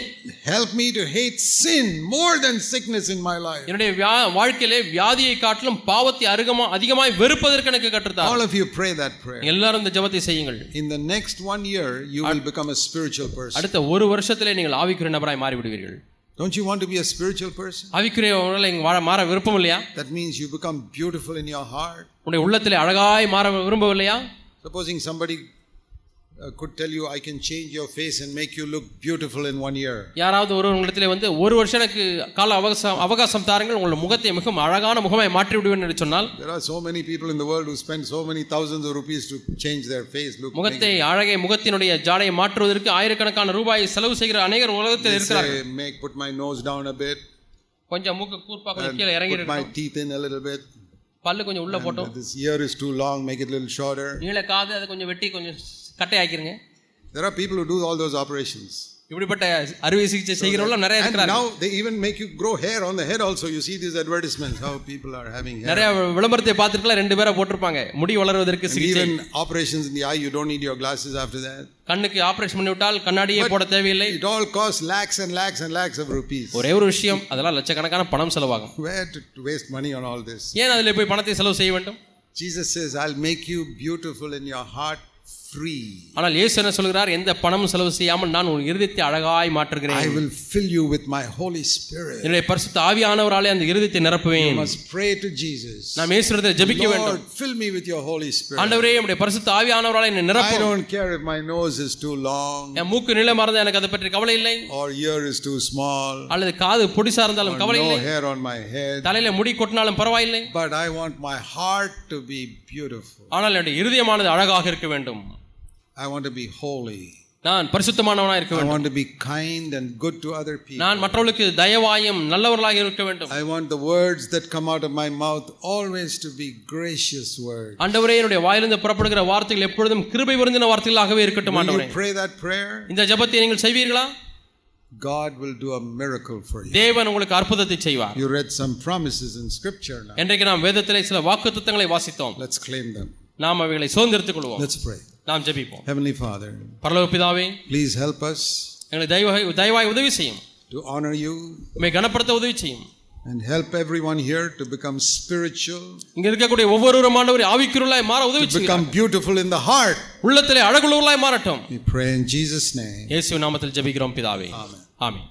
help me to hate sin more than sickness in my life. என்னுடைய வியா- வாழ்க்கையிலே வியாதியை காட்டிலும் பாவத்தை அருகமா அதிகமாய் வெறுப்பதற்கு எனக்கு கற்றுத்தார் All of you pray that prayer. எல்லாரும் இந்த ஜெபத்தை செய்யுங்கள் In the next one year, you will become a spiritual person. அடுத்த ஒரு வருஷத்திலே நீங்கள் ஆவிக்குரிய நபராய் மாறிவிடுவீர்கள் Don't you want to be a spiritual person? ஆவிக்குரியவர்களை இங்க வாழ மாற விருப்பம் இல்லையா That means you become beautiful in your heart. உன்னுடைய உள்ளத்திலே அழகாய் மாற விரும்பவில்லையா Supposing somebody uh, could tell you, I can change your face and make you look beautiful in one year. யாராவது ஒரு உங்களிடத்திலே வந்து ஒரு வருஷம் எனக்கு கால அவகாசம் அவகாசம் தாருங்கள் உங்கள் முகத்தை மிகவும் அழகான முகமாய் மாற்றி விடுவேன் என்று சொன்னால் There are so many people in the world who spend so many thousands of rupees to change their face. Look, முகத்தை அழகை முகத்தினுடைய ஜாடையை மாற்றுவதற்கு ஆயிரக்கணக்கான ரூபாய் செலவு செய்கிற அநேகர் உலகத்தில் they இருக்கிறார்கள் say, make put my nose down a bit, கொஞ்சம் மூக்கு கூர்ப்பா கொஞ்சம் and கீழே இறங்கி put my இருக்கணும் teeth in a little bit. பல்லு கொஞ்சம் உள்ள போட்டோம் This ear is too long, make it a little shorter. நீள காது அதை கொஞ்சம் வெட்டி கொஞ்சம் கட்டை ஆக்கிருங்க There are people who do all those operations. இப்படிப்பட்ட அறுவை சிகிச்சை செய்கிறவர்கள் நிறைய And இருக்கிறார்கள் now they even make you grow hair on the head also. You see these advertisements, how people are having hair. நிறைய விளம்பரத்தை பார்த்துருக்கலாம் ரெண்டு பேரை போட்டிருப்பாங்க முடி வளர்வதற்கு And சிகிச்சை even operations in the eye, you don't need your glasses after that. கண்ணுக்கு ஆபரேஷன் பண்ணி விட்டால் கண்ணாடியே போட தேவையில்லை It all costs lakhs and lakhs and lakhs of rupees. ஒரே ஒரு விஷயம் அதெல்லாம் லட்சக்கணக்கான பணம் செலவாகும் Where to, to waste money on all this? ஏன் அதில் போய் பணத்தை செலவு செய்ய வேண்டும் Jesus says, I'll make you beautiful in your heart free. ஆனால் இயேசு என்ன சொல்கிறார் எந்த பணமும் செலவு செய்யாமல் நான் உன் இருதயத்தை அழகாய் I மாற்றுகிறேன் will fill you with my Holy Spirit. என்னுடைய பரிசுத்த ஆவியானவராலே அந்த இருதயத்தை You நிரப்புவேன் must pray to Jesus. நாம் இயேசுறதை ஜெபிக்க வேண்டும் Lord, fill me with your Holy Spirit. ஆண்டவரே என்னுடைய பரிசுத்த ஆவியானவராலே என்னை I நிரப்பும் don't care if my nose is too long என் மூக்கு நீளமா இருந்தா எனக்கு அதை பற்றி கவலை இல்லை or ear is too small அல்லது காது பொடிசா இருந்தாலும் கவலை no இல்லை hair on my head. தலையில முடி கொட்டினாலும் பரவாயில்லை But I want my heart to be beautiful. ஆனால் என்னுடைய இருதயமானது அழகாக இருக்க வேண்டும் I want to be holy. நான் பரிசுத்தமானவனாக இருக்க I வேண்டும் want to be kind and good to other people. நான் மற்றவர்களுக்கு தயவாயும் நல்லவர்களாக இருக்க வேண்டும் I want the words that come out of my mouth always to be gracious words. ஆண்டவரே என்னுடைய வாயிலிருந்து புறப்படுகிற வார்த்தைகள் எப்பொழுதும் கிருபை வருந்தின வார்த்தைகளாகவே இருக்கட்டும் Will ஆண்டவரே you pray that prayer? இந்த ஜெபத்தை நீங்கள் செய்வீர்களா God will do a miracle for you. தேவன் உங்களுக்கு அற்புதத்தை செய்வார் You read some promises in scripture now. இன்றைக்கு நாம் வேதத்திலே சில வாக்குத்தத்தங்களை வாசித்தோம் Let's claim them. நாம் அவைகளை சுதந்திரத்துக் கொள்வோம் Let's pray. நாம் ஜெபிப்போம் Heavenly Father, பரலோக பிதாவே please help us எங்களை தயவாய் தயவாய் உதவி செய்யும் to honor you உண்மை கனப்படுத்த உதவி செய்யும் and help everyone here to become spiritual, இங்க இருக்கக்கூடிய ஒவ்வொருவரும் ஆண்டவரை ஆவிக்குருளாய் மாற உதவி to செய்யும் become beautiful in the heart. உள்ளத்திலே அழகுள்ளவர்களாய் மாறட்டும் We pray in Jesus' name. இயேசு நாமத்தில் ஜெபிக்கிறோம் பிதாவே Amen. ஆமென்